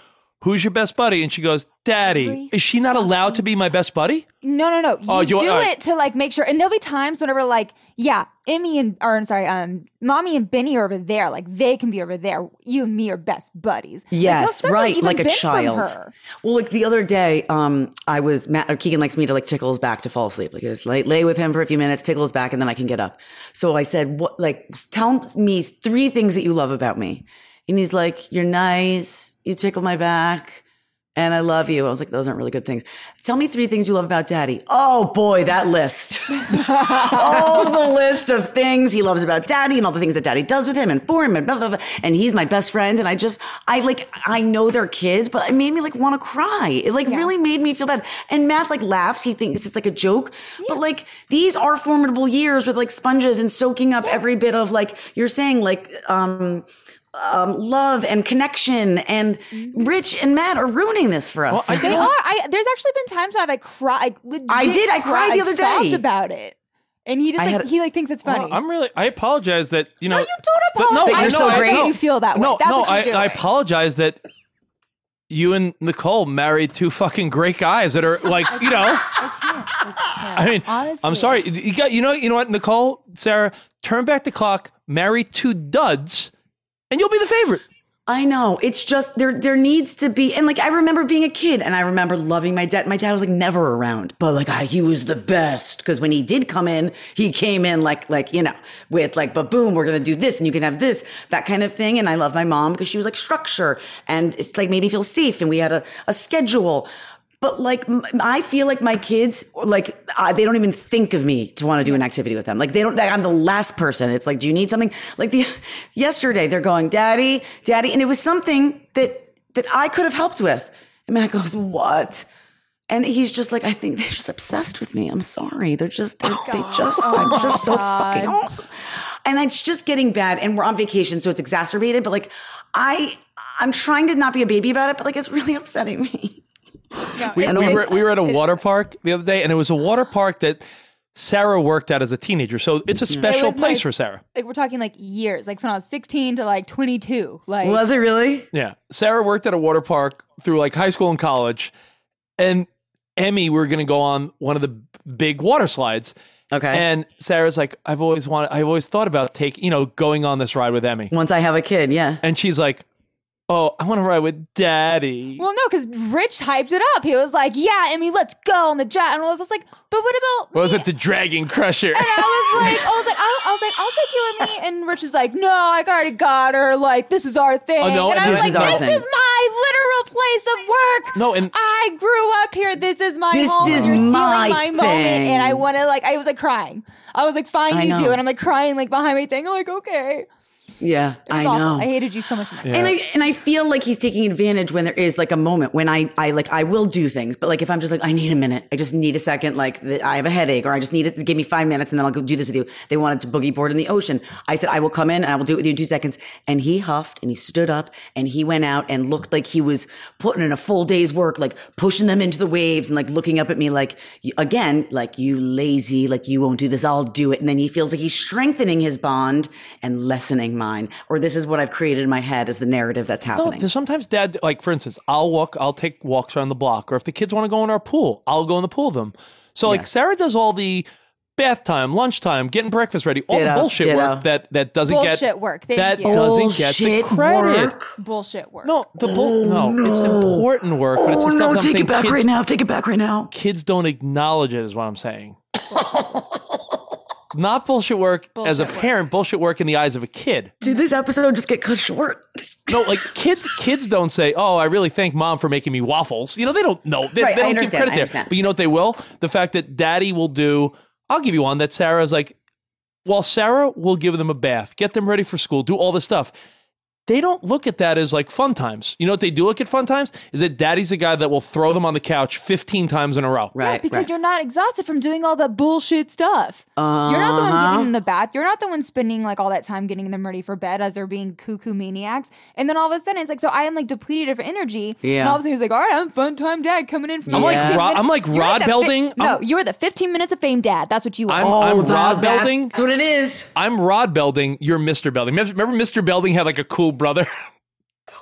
who's your best buddy? And she goes, Daddy. Is she not allowed to be my best buddy? No, no, no. You Oh, do you- all right. it to like make sure. And there'll be times whenever like, yeah, Emmy and or I'm sorry, um, mommy and Benny are over there. Like they can be over there. You and me are best buddies. Like, he'll Yes, separate right, even like a Ben from child. her. Well, like the other day, um, I was Matt, or Keegan likes me to like tickle his back to fall asleep. Like just lay, lay with him for a few minutes, tickle his back, and then I can get up. So I said, "What? Like, tell me three things that you love about me." And he's like, "You're nice. You tickle my back." And I love you. I was like, those aren't really good things. Tell me three things you love about daddy. Oh boy, that list. [LAUGHS] all the list of things he loves about daddy and all the things that daddy does with him and for him and blah, blah, blah. And he's my best friend. And I just, I like, I know they're kids, but it made me like want to cry. It like really made me feel bad. And Matt like laughs. He thinks it's like a joke, but like these are formidable years with like sponges and soaking up every bit of like, you're saying like, um, um, love and connection and Rich and Matt are ruining this for us. They are. I there's actually been times when I've cried. Like, I did. I cried the other day. about it, and he just I like had- he like thinks it's funny. Well, I'm really. I apologize that you know. no, you don't But apologize. no, I I know know, I I make know. you feel that way. No, That's no, what you're I, doing. I apologize that you and Nicole married two fucking great guys that are like, you know. [LAUGHS] I mean, Honestly. I'm sorry. You got, you know, you know what, Nicole, Sarah, turn back the clock, marry two duds, and you'll be the favorite. I know. It's just there there needs to be and like I remember being a kid and I remember loving my dad. My dad was like never around, but like I, he was the best because when he did come in, he came in like like you know with like but boom, we're gonna do this and you can have this that kind of thing. And I love my mom because she was like structure and it's like made me feel safe and we had a, a schedule. But like I feel like my kids like uh, they don't even think of me to want to do an activity with them. Like they don't. Like, I'm the last person. It's like, do you need something? Like the [LAUGHS] yesterday they're going, daddy, daddy, and it was something that that I could have helped with. And Matt goes, what? And he's just like, I think they're just obsessed with me. I'm sorry. They're just, they're, they [GASPS] just, I'm just so fucking awesome. And it's just getting bad. And we're on vacation, so it's exacerbated. But like, I, I'm trying to not be a baby about it, but like, it's really upsetting me. We, I we were, we were at a water park the other day, and it was a water park that Sarah worked at as a teenager. So it's a special was place like- for Sarah. like we're talking like years, like when I was 16 to like 22. Like Was it really? Yeah. Sarah worked at a water park through like high school and college. And Emmy, we were going to go on one of the big water slides. Okay. And Sarah's like, I've always wanted, I've always thought about taking, you know, going on this ride with Emmy. Once I have a kid, yeah. And she's like, Oh, I want to ride with daddy. Well, no, because Rich hyped it up. He was like, "Yeah, Emmy, let's go on the jet." And I was just like, "But what about?" What was it? The Dragon Crusher. And I was [LAUGHS] like, I was like, I, I was like, I'll take you and me. And Rich is like, no, I already got her. Like, this is our thing. Oh, no, and I was this like, is our this thing. is my literal place of work. No, and- I grew up here. This is my This home. is and you're my stealing my moment. thing. And I want to like, I was like crying. I was like, fine, I you know. do. And I'm like crying like behind my thing. I'm like, okay. Yeah, I awful. know. I hated you so much. Yeah. And I and I feel like he's taking advantage when there is like a moment when I I like I will do things, but like if I'm just like I need a minute, I just need a second, like the, I have a headache, or I just need it. Give me five minutes, and then I'll go do this with you. They wanted to boogie board in the ocean. I said I will come in and I will do it with you in two seconds. And he huffed and he stood up and he went out and looked like he was putting in a full day's work, like pushing them into the waves and like looking up at me like again, like you lazy, like you won't do this, I'll do it. And then he feels like he's strengthening his bond and lessening mine. Or this is what I've created in my head as the narrative that's happening. there's sometimes dad, like for instance, I'll walk, I'll take walks around the block, or if the kids want to go in our pool, I'll go in the pool with them. So like Yes. Sarah does all the bath time, lunchtime, getting breakfast ready, all Ditto, the bullshit ditto. work that that doesn't get Bullshit work. Thank that you. doesn't get the credit. work. Bullshit work. No, the bull. Oh, no, it's important work, but it's oh the stuff no, that I'm take saying it back kids, right now. Take it back right now. Kids don't acknowledge it, is what I'm saying. [LAUGHS] Not bullshit work as a Bullshit work. parent, bullshit work in the eyes of a kid. Did this episode just get cut short? No, like [LAUGHS] kids, kids don't say, "Oh, I really thank mom for making me waffles." You know, they don't know. They, Right, they I don't give understand, credit I there. understand. But you know what they will? The fact that daddy will do. I'll give you one that Sarah's like. While Sarah will give them a bath, get them ready for school, do all this stuff. They don't look at that as like fun times. You know what they do look at fun times? Is that daddy's the guy that will throw them on the couch 15 times in a row. Yeah, because you're not exhausted from doing all the bullshit stuff. You're not the one Uh-huh. getting in the bath. You're not the one spending like all that time getting them ready for bed as they're being cuckoo maniacs. And then all of a sudden it's like, so I am like depleted of energy. Yeah. And all of a sudden he's like, all right, I'm fun time dad coming in. For I'm like 15 Rod- minutes." I'm like You're Rod the fi- Belding. no, I'm- you're the 15 minutes of fame dad. That's what you are. I'm, Oh, I'm Rod Belding. That's what it is. I'm Rod Belding. You're Mr. Belding. Remember Mr. Belding had like a cool brother?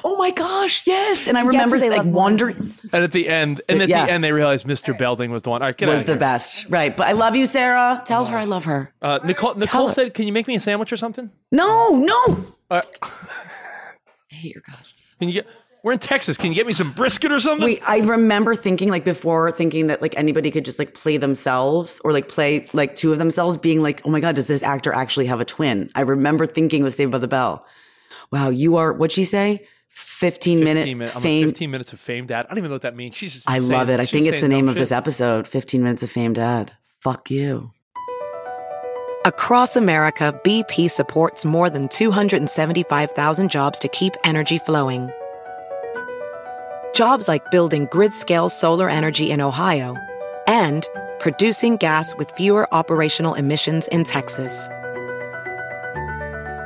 oh my gosh, yes. And I remember they like love more? wondering And at the end, and at Yeah. the end, they realized Mr. Belding was the one. All right, get out was the best. Right. But I love you, Sarah. Tell her I love her. Uh, Nicole, Nicole her. said, "Can you make me a sandwich or something?" No, no. Uh, [LAUGHS] I hate your guts. can you get? We're in Texas. Can you get me some brisket or something? Wait, I remember thinking like before thinking that like anybody could just like play themselves or like play like two of themselves being like, oh my God, does this actor actually have a twin? I remember thinking with Saved by the Bell. Wow, you are what'd she say? 15, minute 15 minutes. I'm a 15 minutes of fame, Dad. I don't even know what that means. She's just. I love it. I think it's the name of this episode 15 Minutes of Fame Dad. Fuck you. Across America, BP supports more than 275,000 jobs to keep energy flowing. Jobs like building grid scale solar energy in Ohio and producing gas with fewer operational emissions in Texas.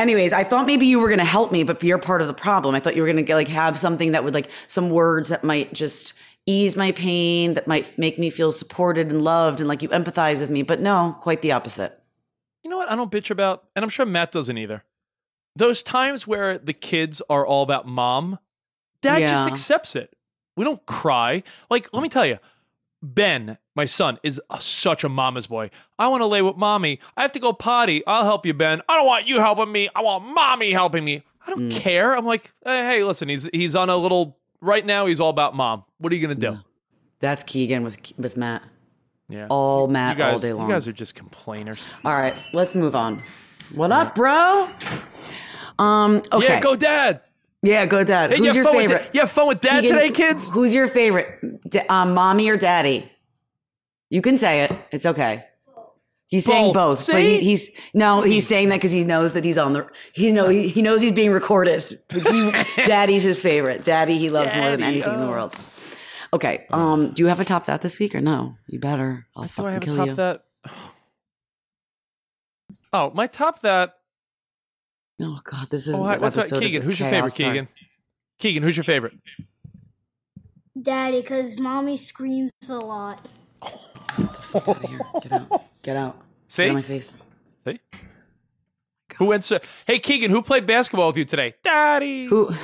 Anyways, I thought maybe you were going to help me, but you're part of the problem. I thought you were going to like have something that would like some words that might just ease my pain, that might make me feel supported and loved and like you empathize with me. But no, quite the opposite. You know what? I don't bitch about, and I'm sure Matt doesn't either. Those times where the kids are all about mom, dad just accepts it. We don't cry. Like, let me tell you, Ben, my son, is a, such a mama's boy. I want to lay with mommy. I have to go potty. I'll help you, Ben. I don't want you helping me. I want mommy helping me. I don't care. I'm like, hey, hey, listen, he's he's on a little right now. He's all about mom. What are you gonna do? That's Keegan with with Matt. Yeah, All You Matt guys, all day long. you guys are just complainers. all right, let's move on. What up, bro? Um, okay. Yeah, go dad. Yeah, go dad. Hey, you Who's have your fun with favorite? you have fun with dad Keegan, today, kids? Who's your favorite? D- um, mommy or daddy? You can say it. It's okay. He's saying Both. both, but he, he's no, he's saying that because he knows that he's on the. He know he, he knows he's being recorded. He, [LAUGHS] Daddy's his favorite. Daddy he loves more than Daddy, anything in the oh. world. Okay. Um. Do you have a top that this week or no? You better. I'll Do fucking I have a kill top you. that? Oh, my top that. Oh God, this is. Oh, the hi- what's up, Keegan? Who's your chaos favorite, time. Keegan? Keegan, who's your favorite? Daddy, because mommy screams a lot. Get out. Get out. See? Get out my face. See? Oh, who went? So, hey, Keegan, who played basketball with you today? Daddy. Who?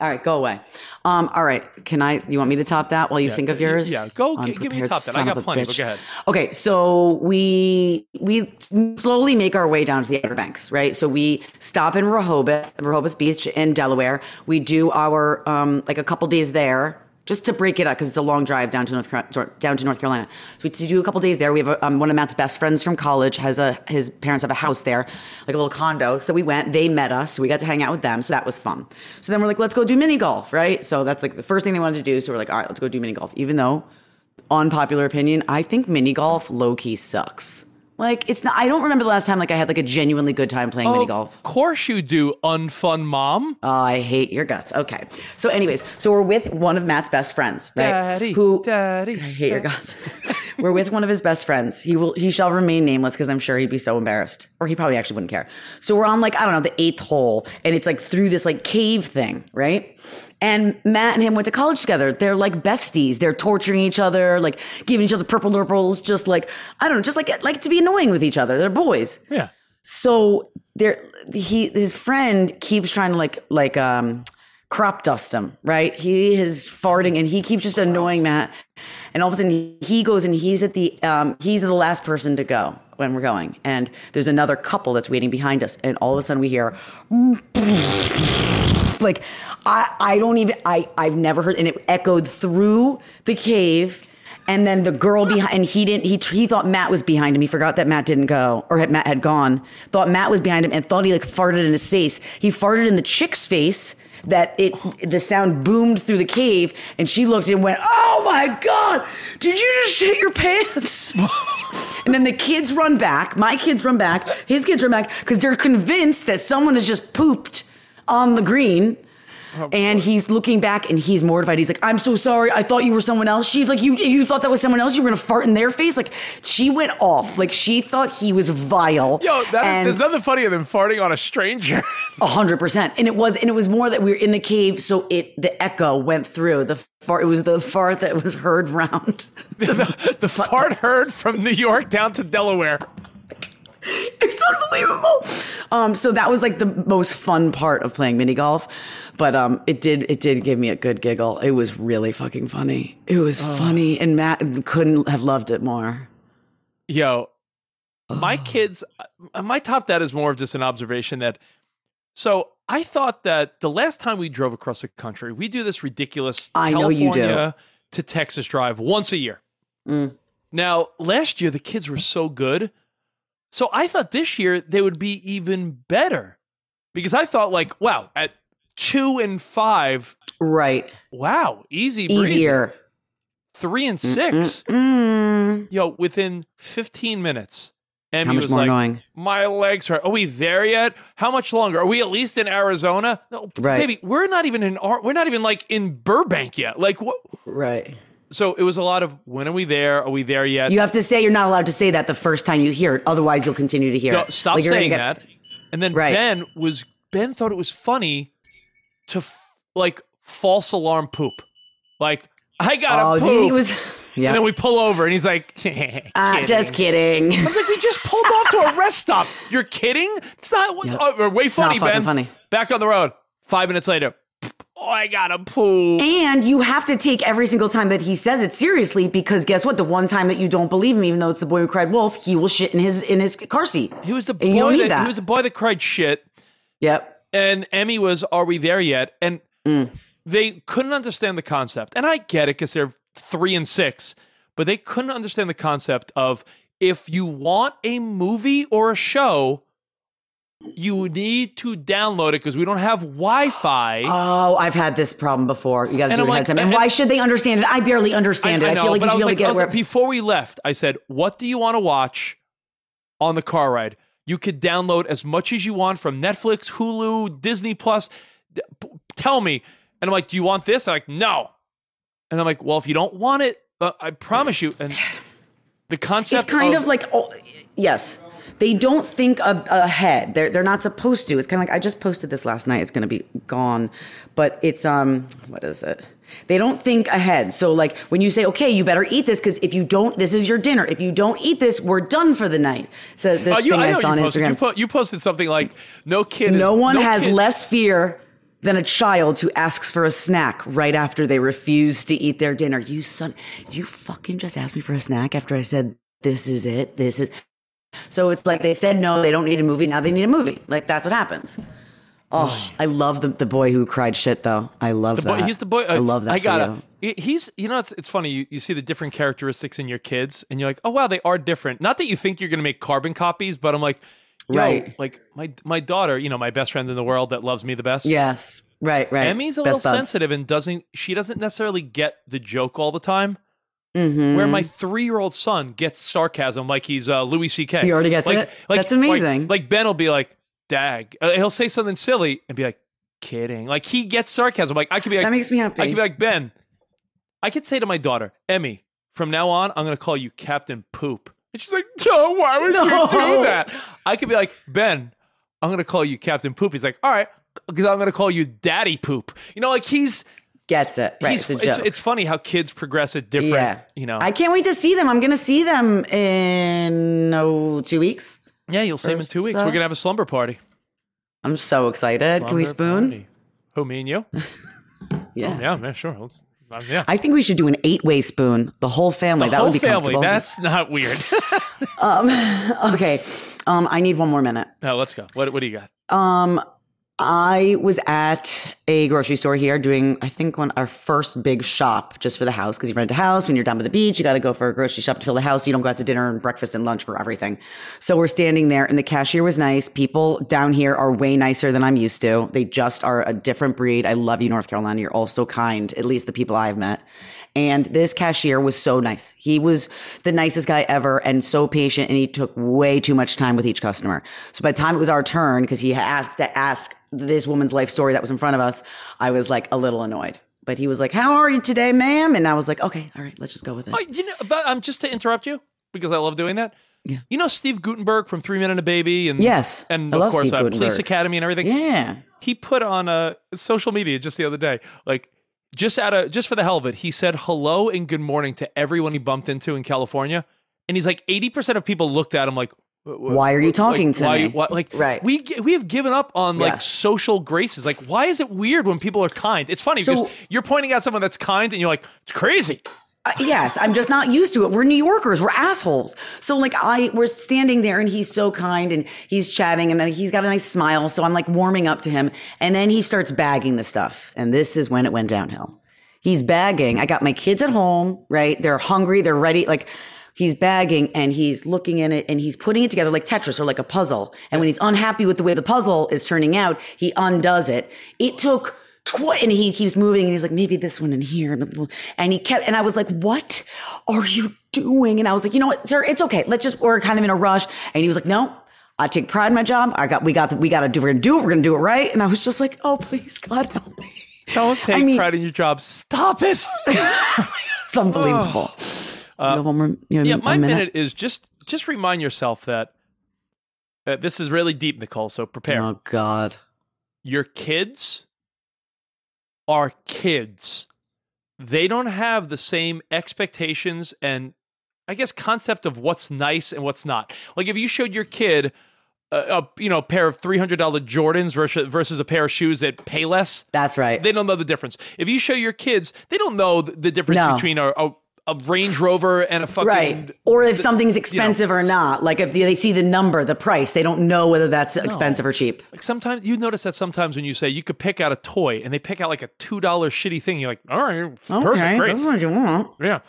All right, go away. Um, all right, can I? You want me to top that while you Yeah, think of yours? yeah, go g- give me a top that. I got plenty, but go ahead. Okay, so we we slowly make our way down to the Outer Banks, right? So we stop in Rehoboth, Rehoboth Beach in Delaware. We do our um, like a couple days there. Just to break it up, because it's a long drive down to North down to North Carolina. So we do a couple days there. We have a, um, one of Matt's best friends from college has a his parents have a house there, like a little condo. So we went. They met us. So we got to hang out with them. So that was fun. So then we're like, let's go do mini golf, right? So that's like the first thing they wanted to do. So we're like, all right, let's go do mini golf. Even though, unpopular opinion, I think mini golf low key sucks. Like it's not. I don't remember the last time like I had like a genuinely good time playing mini golf. Of course you do, unfun mom. Oh, I hate your guts. Okay. So, anyways, so we're with one of Matt's best friends, right? Daddy, Who? daddy. I hate your guts. [LAUGHS] we're with one of his best friends. He will. He shall remain nameless because I'm sure he'd be so embarrassed, or he probably actually wouldn't care. So we're on like I don't know the eighth hole, and it's like through this like cave thing, right? And Matt and him went to college together. They're like besties. They're torturing each other, like giving each other purple nurples, just like I don't know, just like like to be annoying with each other. They're boys. Yeah. So there, he his friend keeps trying to like like um crop dust him, right? He is farting and he keeps just annoying Matt. And all of a sudden he goes and he's at the um he's the last person to go when we're going. And there's another couple that's waiting behind us. And all of a sudden we hear like I I don't even I I've never heard and it echoed through the cave. And then the girl behind, and he didn't. He he thought Matt was behind him. He forgot that Matt didn't go, or had Matt had gone. Thought Matt was behind him, and thought he like farted in his face. He farted in the chick's face that it the sound boomed through the cave, and she looked and went, "Oh my god, did you just shit your pants?" [LAUGHS] and then the kids run back. My kids run back. His kids run back because they're convinced that someone has just pooped on the green. And he's looking back and he's mortified. He's like, "I'm so sorry. I thought you were someone else." She's like, "You you thought that was someone else? You were gonna fart in their face?" Like she went off. Like she thought he was vile. Yo, that, And- there's nothing funnier than farting on a stranger. [LAUGHS] a hundred percent. And it was, and it was more that we were in the cave, so it the echo went through the fart. It was the fart that was heard round. [LAUGHS] the, the fart heard from New York down to Delaware. [LAUGHS] It's unbelievable. Um, so that was like the most fun part of playing mini golf, but um, it did it did give me a good giggle. It was really fucking funny. It was funny, and Matt couldn't have loved it more. Yo, my kids, uh, my top dad is more of just an observation that. So I thought that the last time we drove across the country, we do this ridiculous I know you do. California to Texas drive once a year. Mm. Now, last year the kids were so good. So I thought this year they would be even better because I thought, like, wow, at two and five, Right, wow, easy, breezy. easier. Three and 6 Mm. yo, within 15 minutes. Emmy How much was more like, annoying? My legs hurt. Are we there yet? How much longer? Are we at least in Arizona? No, Right. baby, we're not even in. We're not even like in Burbank yet. Like what? Right. So it was a lot of when are we there? Are we there yet? You have to say you're not allowed to say that the first time you hear it, otherwise you'll continue to hear Don't- it. stop Like, saying get- that. And then Right. Ben was Ben thought it was funny to f- like false alarm poop. Like I got to Oh, poop. he was. [LAUGHS] Yeah. And then we pull over and he's like, [LAUGHS] Ah, just kidding. I was like, we just pulled off to a rest stop. [LAUGHS] You're kidding? It's not what, Yep. oh, way It's not funny, Ben. funny. Back on the road. Five minutes later. Oh, I gotta poop. And you have to take every single time that he says it seriously because guess what? The one time that you don't believe him, even though it's the boy who cried wolf, he will shit in his in his car seat. He was the boy that, that. he was the boy that cried shit. Yep. And Emmy was, "Are we there yet?" And Mm. they couldn't understand the concept. And I get it because they're three and six, but they couldn't understand the concept of if you want a movie or a show, you need to download it because we don't have Wi-Fi. Oh, I've had this problem before. You got to do it ahead like- of time. And, and- why should they understand it? I barely understand it. I, know, feel like you I should be able like, to get it like- before we left, I said, "What do you want to watch on the car ride? You could download as much as you want from Netflix, Hulu, Disney Plus. Tell me." And I'm like, "Do you want this?" I'm like, "No." And I'm like, "Well, if you don't want it, uh, I promise you." And the concept it's kind of, like, oh, yes. They don't think a- ahead. They're they're not supposed to. It's kind of like I just posted this last night. It's going to be gone, but it's um, what is it? They don't think ahead. So like when you say, okay, you better eat this because if you don't, this is your dinner. If you don't eat this, we're done for the night. So this Oh, you, thing I I, saw on you posted. You, Instagram. po- you posted something like, "No kid, is- no one has kid- less fear than a child who asks for a snack right after they refuse to eat their dinner. You son, you fucking just asked me for a snack after I said this is it. This is. So it's like they said no, they don't need a movie. Now they need a movie. Like that's what happens. Oh, I love the, the boy who cried shit though. I love The that. boy, he's the boy. I love that. I gotta. you. He's, you know, it's it's funny. You, you see the different characteristics in your kids, and you're like, oh wow, they are different. Not that you think you're gonna make carbon copies, but I'm like, Right. Like my my daughter, you know, my best friend in the world that loves me the best. Yes. Right. Right. Emmy's a Best little buds. sensitive and doesn't. She doesn't necessarily get the joke all the time. Mhm. Where my three year old son gets sarcasm like he's uh, Louis C.K. He already gets like, it? Like, That's amazing. Like, like Ben will be like, "Dag," uh, he'll say something silly and be like, "Kidding." Like he gets sarcasm. Like I could be like, That makes me happy. I could be like Ben. I could say to my daughter, Emmy, from now on, I'm going to call you Captain Poop. And she's like, Joe, why would No. you do that? I could be like, Ben, I'm going to call you Captain Poop. He's like, all right, because I'm going to call you Daddy Poop. You know, like he's Gets it. Right. it's a it's, joke. it's funny how kids progress at different. Yeah. You know, I can't wait to see them. I'm going to see them in no two weeks. yeah, you'll see them in two weeks. So- We're going to have a slumber party. I'm so excited. Can we spoon? party. Who, me and you? [LAUGHS] Yeah. Oh, yeah, yeah, sure. Let's, um, yeah. I think we should do an eight-way spoon. The whole family. the that whole would be family. comfortable. That's not weird. [LAUGHS] um, okay. Um, I need one more minute. [LAUGHS] no, let's go. What, what do you got? Um, I was at a grocery store here doing, I think, one our first big shop just for the house because you rent a house when you're down by the beach. You got to go for a grocery shop to fill the house. You don't go out to dinner and breakfast and lunch for everything. So we're standing there, and the cashier was nice. People down here are way nicer than I'm used to. They just are a different breed. I love you, North Carolina. You're all so kind. At least the people I've met. And this cashier was so nice. He was the nicest guy ever and so patient. And he took way too much time with each customer. So by the time it was our turn, because he asked to ask this woman's life story that was in front of us, I was like a little annoyed. But he was like, "How are you today, ma'am?" And I was like, "Okay, all right, let's just go with it." Oh, you know, but um, just to interrupt you because I love doing that. Yeah. You know Steve Guttenberg from Three Men and a Baby, and Yes, and I of course uh, Police Academy and everything. Yeah. He put on uh, social media just the other day, like just out of just for the hell of it, he said hello and good morning to everyone he bumped into in California, and he's like eighty percent of people looked at him like. "Wh- wh- Why are you like, talking to why, me?" Why, like, Right. We we have given up on like social graces. Like, why is it weird when people are kind? It's funny So- because you're pointing out someone that's kind, and you're like, it's crazy. Uh, yes, I'm just not used to it. We're New Yorkers. We're assholes. So like I, we're standing there and he's so kind and he's chatting and then he's got a nice smile. So I'm like warming up to him and then he starts bagging the stuff. And this is when it went downhill. He's bagging. I got my kids at home, right? They're hungry. They're ready. Like he's bagging and he's looking in it and he's putting it together like Tetris or like a puzzle. And when he's unhappy with the way the puzzle is turning out, he undoes it. It took tw- and he keeps moving and he's like, maybe this one in here. And he kept, and I was like, what are you doing? And I was like, you know what, sir, it's okay. Let's just, we're kind of in a rush. And he was like, no, I take pride in my job. I got, we got, we got to do, we're going to do it. We're going to do it right. And I was just like, oh, please, God help me. Don't take mean- pride in your job. Stop it. [LAUGHS] It's unbelievable. Uh, You have one more- you yeah, my minute? minute is just just remind yourself that uh, this is really deep, Nicole. So prepare. Oh God. Your kids are kids. They don't have the same expectations and I guess concept of what's nice and what's not. Like if you showed your kid a, a you know pair of three hundred dollar Jordans versus versus a pair of shoes that pay less. That's right. They don't know the difference. If you show your kids, they don't know the, the difference No. between a, a a Range Rover and a fucking Right. Or if the- something's you know. expensive or not. Like if they see the number, the price, they don't know whether that's expensive or cheap. Like sometimes you notice that sometimes when you say you could pick out a toy and they pick out like a two dollar shitty thing, you're like, all right, perfect, great. That's what you want. Yeah.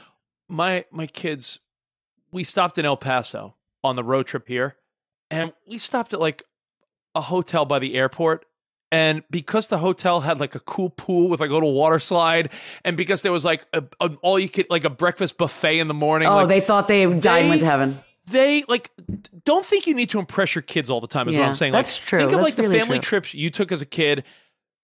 My my kids, we stopped in El Paso on the road trip here, and we stopped at like a hotel by the airport. And because the hotel had like a cool pool with like a little water slide, and because there was like a, an all you could like a breakfast buffet in the morning. Oh, like, they thought they died went to they- heven. they like don't think you need to impress your kids all the time is what i'm saying that's like true. think of That's like the really family true. trips you took as a kid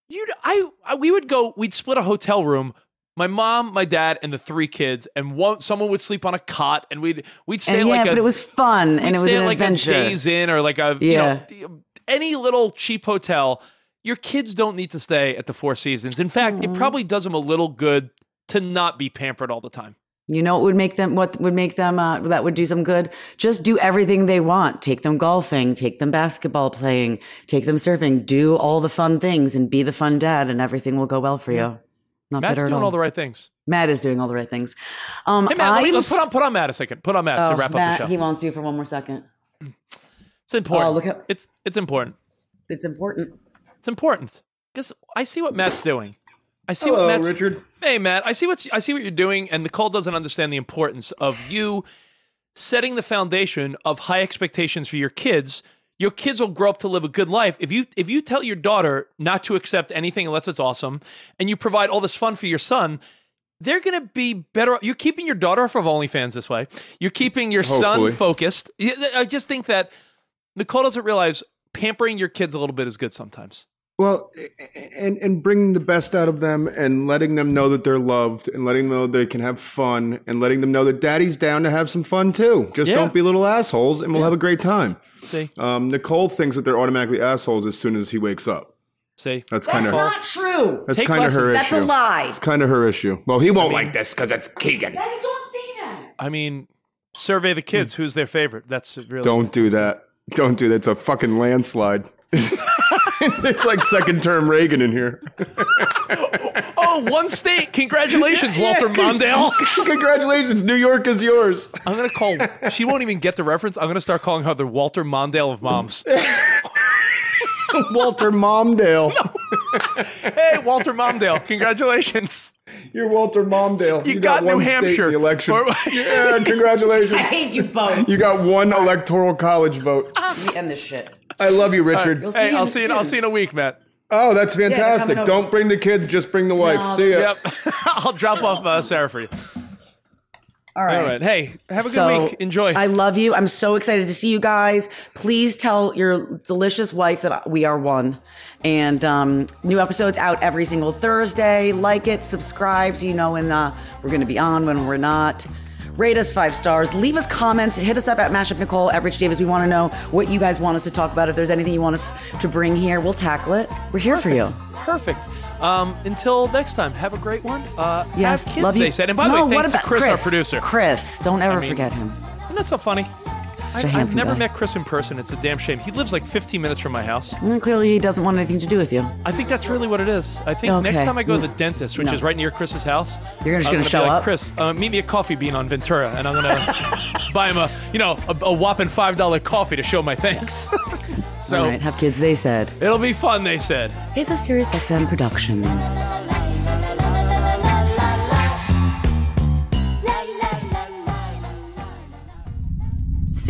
you I, I we would go we'd split a hotel room my mom my dad and the three kids and one someone would sleep on a cot and we'd we'd stay And like yeah, a, but it was fun and it was an like adventure. a days in or like a Yeah. you know any little cheap hotel your kids don't need to stay at the four seasons in fact it probably does them a little good to not be pampered all the time You know what would make them what would make them uh, that would do some good? Just do everything they want. Take them golfing, take them basketball playing, take them surfing, do all the fun things and be the fun dad and everything will go well for you. Not matt's doing all. all the right things Matt is doing all the right things. Um hey Matt, let me- I'm let's put on put on Matt a second put on Matt to Oh, wrap Matt, up the show He wants you for one more second. It's important. Oh, look how- it's it's important. It's important. It's important because I see what Matt's doing. I see Hello, what Matt's. Richard. Hey, Matt. I see what I see what you're doing, and Nicole doesn't understand the importance of you setting the foundation of high expectations for your kids. Your kids will grow up to live a good life. If you if you tell your daughter not to accept anything unless it's awesome, and you provide all this fun for your son, they're going to be better. You're keeping your daughter off of OnlyFans this way. You're keeping your Hopefully. son focused. I just think that Nicole doesn't realize pampering your kids a little bit is good sometimes. Well, and and bringing the best out of them, and letting them know that they're loved, and letting them know they can have fun, and letting them know that Daddy's down to have some fun too. Just Yeah. don't be little assholes, and we'll have a great time. See, Um, Nicole thinks that they're automatically assholes as soon as he wakes up. see, That's That's kind of not true. that's Take kind of her lessons. That's issue. a lie. It's kind of her issue. Well, he won't like this because it's Keegan. Daddy, don't say that. I mean, survey the kids. Who's their favorite? That's really Don't do that. Don't do that. It's a fucking landslide. [LAUGHS] [LAUGHS] it's like second term Reagan in here. [LAUGHS] Oh, one state. Congratulations, Walter Yeah, Mondale. [LAUGHS] Congratulations, New York is yours. I'm gonna call. She won't even get the reference. I'm gonna start calling her the Walter Mondale of moms. Walter Momdale. hey, Walter Momdale, congratulations. You're Walter Momdale. You got New one state in Hampshire. the election. Or- yeah, congratulations. I hate you both. You got one electoral college vote. Let me end this shit. I love you, Richard. You'll see Hey, him I'll see you. I'll see you in a week, Matt. Oh, that's fantastic. coming over. Don't bring the kids, just bring the wife. No, See ya. Yep. [LAUGHS] I'll drop off uh, Sarah for you. All right. All right. Hey, have a good So, week. Enjoy. I love you. I'm so excited to see you guys. Please tell your delicious wife that we are one. And um, new episodes out every single Thursday. Like it, subscribe so you know when uh, we're going to be on, when we're not. Rate us five stars. Leave us comments. Hit us up at Mashup Nicole, at Rich Davis. We want to know what you guys want us to talk about. If there's anything you want us to bring here, we'll tackle it. We're here for you. Perfect. Um, until next time, have a great one. Uh, Yes, kids, love you. they said. And by the No, way, what thanks to Chris, Chris? our producer. Chris, don't ever mean, forget him. Isn't that so funny? Such I, a I've handsome never guy. met Chris in person. It's a damn shame. He lives like 15 minutes from my house. Mm, clearly, he doesn't want anything to do with you. I think that's really what it is. I think next Okay. time I go to the dentist, which No. is right near Chris's house, You're just I'm gonna be show like, up? Chris, uh, meet me at Coffee Bean on Ventura, and I'm gonna [LAUGHS] buy him a, you know, a, a whopping five dollar coffee to show my thanks. [LAUGHS] so All right, have kids, they said. it'll be fun. They said. It's a Sirius XM production.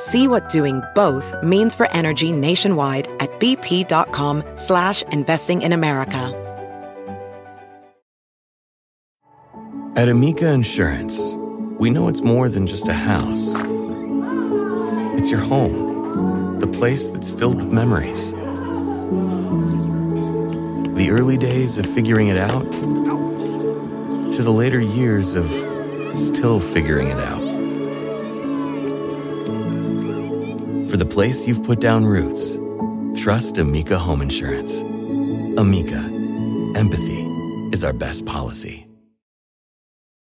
See what doing both means for energy nationwide at bp.com slash investing in America. At Amica Insurance, we know it's more than just a house. It's your home, the place that's filled with memories. The early days of figuring it out to the later years of still figuring it out. For the place you've put down roots, trust Amica Home Insurance. Amica, empathy is our best policy.